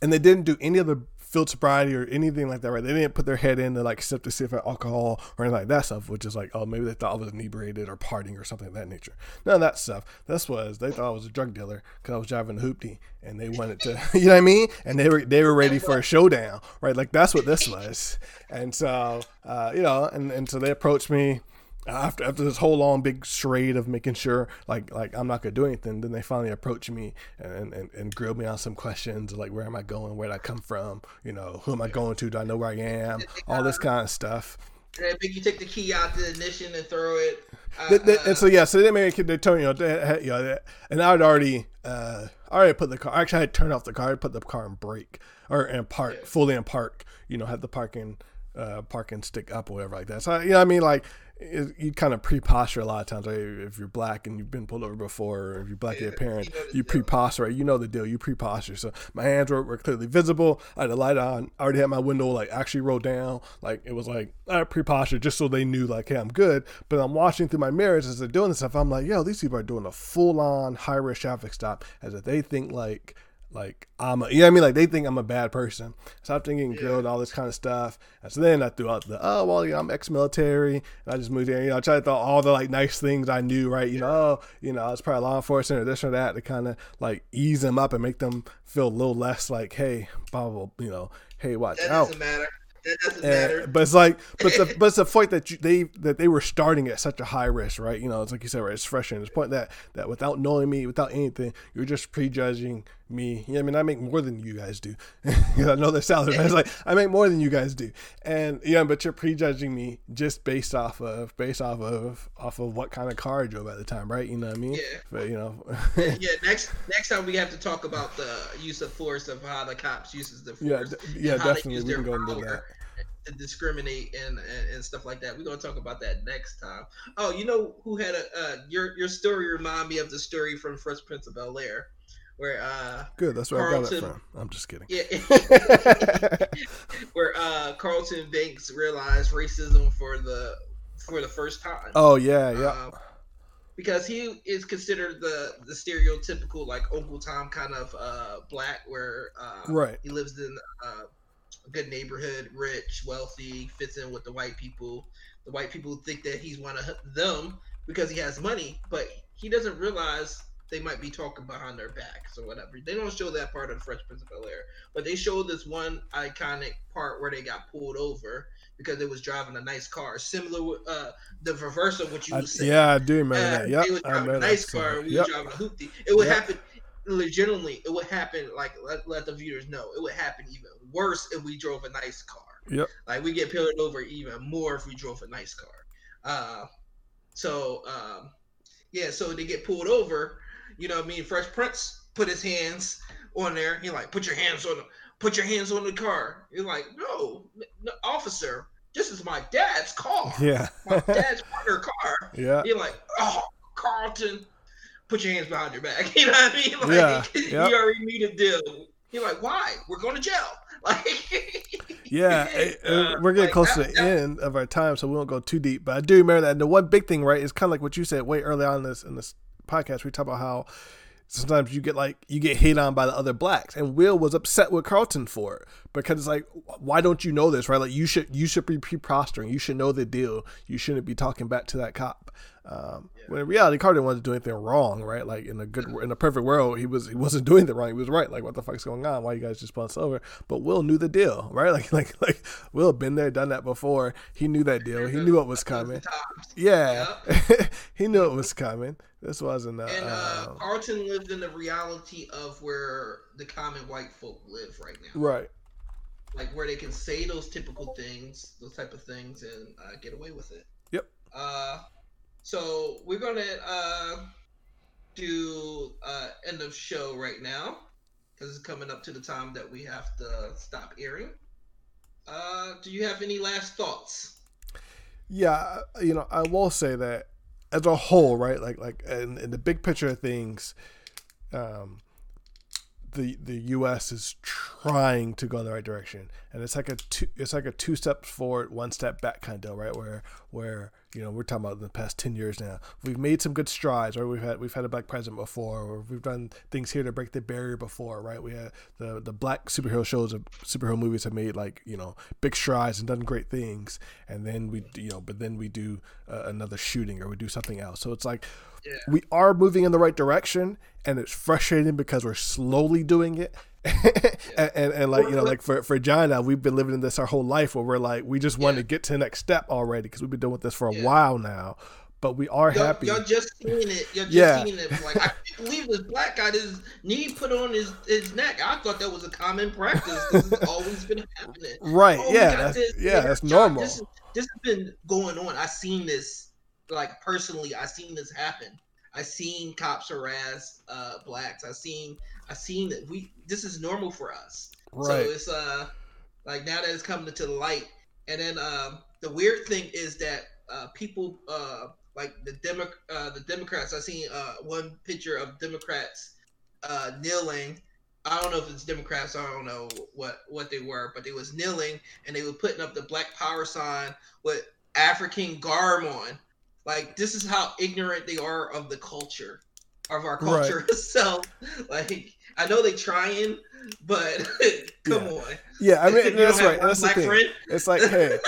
and they didn't do any of the field sobriety or anything like that, right? They didn't put their head in to like sip to see if alcohol or anything like that stuff, which is like, oh, maybe they thought I was inebriated or partying or something of that nature. None of that stuff. This was they thought I was a drug dealer because I was driving a hoopty and they wanted to, you know what I mean? And they were they were ready for a showdown, right? Like that's what this was. And so, uh, you know, and and so they approached me after after this whole long big charade of making sure like like I'm not gonna do anything, then they finally approach me and, and, and grill me on some questions like where am I going, where did I come from, you know, who am I going to, do I know where I am, all this kind of stuff. And then you take the key out the ignition and throw it. Uh, they, they, and so yeah, so they make they told you know, they, you know, and I'd already uh, I already put the car. Actually, I had turned off the car. I put the car in brake or in park, yeah. fully in park. You know, had the parking uh, parking stick up or whatever like that. So you know, I mean, like you kind of pre-posture a lot of times. Right? If you're black and you've been pulled over before, or if you're black yeah, your parent, you, know you pre-posture. Right? You know the deal. You pre-posture. So my hands were, were clearly visible. I had the light on. I already had my window like actually rolled down. Like it was like I pre-posture just so they knew like, hey, I'm good. But I'm watching through my mirrors as they're doing this stuff. I'm like, yo, these people are doing a full-on high-risk traffic stop as if they think like like I'm a, you know what I mean? Like they think I'm a bad person. So I'm thinking grilled, all this kind of stuff. And so then I threw out the, oh, well, you know, I'm ex-military. And I just moved here, you know, I tried to throw all the like nice things I knew, right? You know, oh, you know, I was probably law enforcement or this or that to kind of like ease them up and make them feel a little less like, hey, blah, blah, blah you know, hey, watch that out. Doesn't matter. That doesn't matter. But it's like, but the but it's a point that you, they that they were starting at such a high risk, right? You know, it's like you said, right? It's frustrating. It's a point that that without knowing me, without anything, you're just prejudging me. Yeah, I mean, I make more than you guys do. I know their salary. I was like, I make more than you guys do, and yeah, but you're prejudging me just based off of based off of off of what kind of car I drove at the time, right? You know what I mean? Yeah. But you know. yeah. Next next time we have to talk about the use of force of how the cops uses the force. Yeah, yeah, definitely. We can go into that. To discriminate and, and, and stuff like that. We're gonna talk about that next time. Oh, you know who had a uh, your your story remind me of the story from Fresh Prince of Bel Air where uh good that's where Carlton, I got it from. I'm just kidding. Yeah, where uh Carlton Banks realized racism for the for the first time. Oh yeah, yeah. Uh, because he is considered the the stereotypical like Uncle Tom kind of uh black, where uh, right he lives in uh, a good neighborhood, rich, wealthy, fits in with the white people. The white people think that he's one of them because he has money, but he doesn't realize they might be talking behind their backs or whatever. They don't show that part of the Fresh Prince of Bel Air, but they show this one iconic part where they got pulled over because they was driving a nice car, similar uh, the reverse of what you was saying. Yeah, I do remember uh, that. Yeah, they was driving a nice car, and we yep. driving a hoopty. It would yep. happen legitimately. It would happen like let, let the viewers know. It would happen even worse if we drove a nice car. Yep. Like we get pulled over even more if we drove a nice car. Uh, so um, yeah, so they get pulled over you know what I mean? Fresh Prince put his hands on there. He like, put your hands on the, put your hands on the car. You're like, no, no, officer, this is my dad's car. Yeah. my dad's partner car. Yeah. You're like, oh, Carlton, put your hands behind your back. You know what I mean? Like, yeah. Yep. you already need a deal. You're like, why? We're going to jail. Like, yeah, uh, we're getting like close that, to the that, end of our time, so we won't go too deep. But I do remember that. And the one big thing, right, is kind of like what you said way early on in this in this podcast, we talk about how sometimes you get like you get hit on by the other blacks. And will was upset with carlton for it because it's like why don't you know this right? Like you should you should be pre-prostering you should know the deal. You shouldn't be talking back to that cop um, yeah. when in reality carlton wasn't doing anything wrong right like in a good in a perfect world he was he wasn't doing the wrong he was right like what the fuck's going on why you guys just us over but will knew the deal right like like like will been there done that before he knew that deal he knew what was coming yeah he knew it was coming this wasn't. A, and uh, uh, Carlton lived in the reality of where the common white folk live right now. Right. Like where they can say those typical things, those type of things, and uh, get away with it. Yep. Uh, so we're gonna uh, do uh, end of show right now because it's coming up to the time that we have to stop airing. Uh, do you have any last thoughts? Yeah, you know, I will say that as a whole, right? Like like in, in the big picture of things, um, the the U.S. is trying to go in the right direction, and it's like a two it's like a two steps forward, one step back kind of deal, right? Where where you know we're talking about in the past 10 years now. We've made some good strides right we've had we've had a black president before or we've done things here to break the barrier before right? We had the the black superhero shows superhero movies have made like you know big strides and done great things. And then we you know but then we do uh, another shooting or we do something else. So it's like yeah. we are moving in the right direction and it's frustrating because we're slowly doing it and, and, and, like you know like for for John now we've been living in this our whole life where we're like we just want yeah. to get to the next step already because we've been doing with this for a yeah. while now but we are y'all, happy. Y'all just seeing it. Y'all just yeah. seeing it. Like I can't believe this black guy his knee put on his, his neck. I thought that was a common practice. This has always been happening. Right. Oh, yeah. That's, yeah. That's normal. This, this has been going on. i've seen this like personally. I seen this happen. I seen cops harass uh, blacks. I seen I seen that we this is normal for us. Right. So it's uh like now that it's coming to the light. And then um the weird thing is that uh people uh like the Demo- uh the Democrats I seen uh one picture of Democrats uh kneeling I don't know if it's Democrats. I don't know what what they were, but they was kneeling and they were putting up the Black Power sign with African garb on. Like this is how ignorant they are of the culture, of our culture right. itself. Like I know they trying, but come yeah. on. Yeah, I mean that's right. That's the thing. Friend? It's like, hey,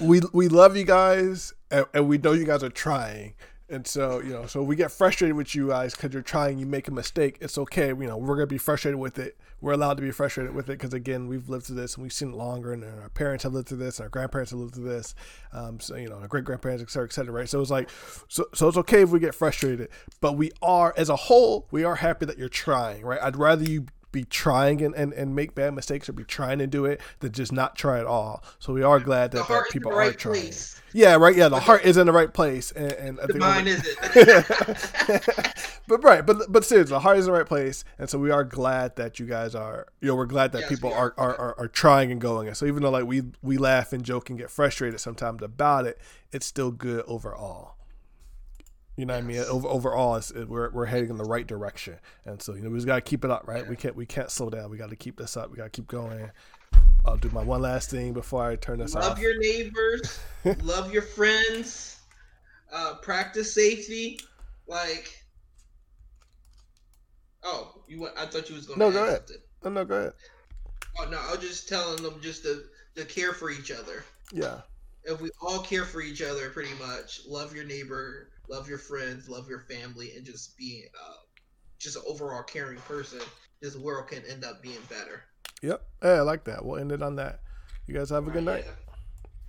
we we love you guys, and, and, we know you guys are trying. And so, you know, so we get frustrated with you guys because you're trying, you make a mistake. It's okay. You know, we're going to be frustrated with it. We're allowed to be frustrated with it because, again, we've lived through this and we've seen it longer, and our parents have lived through this, and our grandparents have lived through this. Um, so, you know, our great grandparents, et cetera, et cetera, right? So it's like, so, so it's okay if we get frustrated, but we are, as a whole, we are happy that you're trying, right? I'd rather you be trying and, and, and make bad mistakes or be trying to do it than just not try at all. So we are glad that, that people right are trying. Place. Yeah, right. Yeah, the heart is in the right place, and, and I the mind isn't. but right, but but seriously, the heart is in the right place, and so we are glad that you guys are. You know, we're glad that yes, people are. Are, are, are trying and going. And so even though like we we laugh and joke and get frustrated sometimes about it, it's still good overall. You know what I mean? Over, overall, it's, it, we're, we're heading in the right direction, and so you know we just gotta keep it up, right? Yeah. We can't we can't slow down. We got to keep this up. We got to keep going. I'll do my one last thing before I turn this love off. Love your neighbors. love your friends. Uh, practice safety. Like, oh, you went, I thought you was going. To No, go ahead. Oh, no, go ahead. Oh no, I was just telling them just to to care for each other. Yeah. If we all care for each other, pretty much, love your neighbor, love your friends, love your family, and just be uh, just an overall caring person, this world can end up being better. Yep. Yeah, I like that. We'll end it on that. You guys have a good night. Yeah.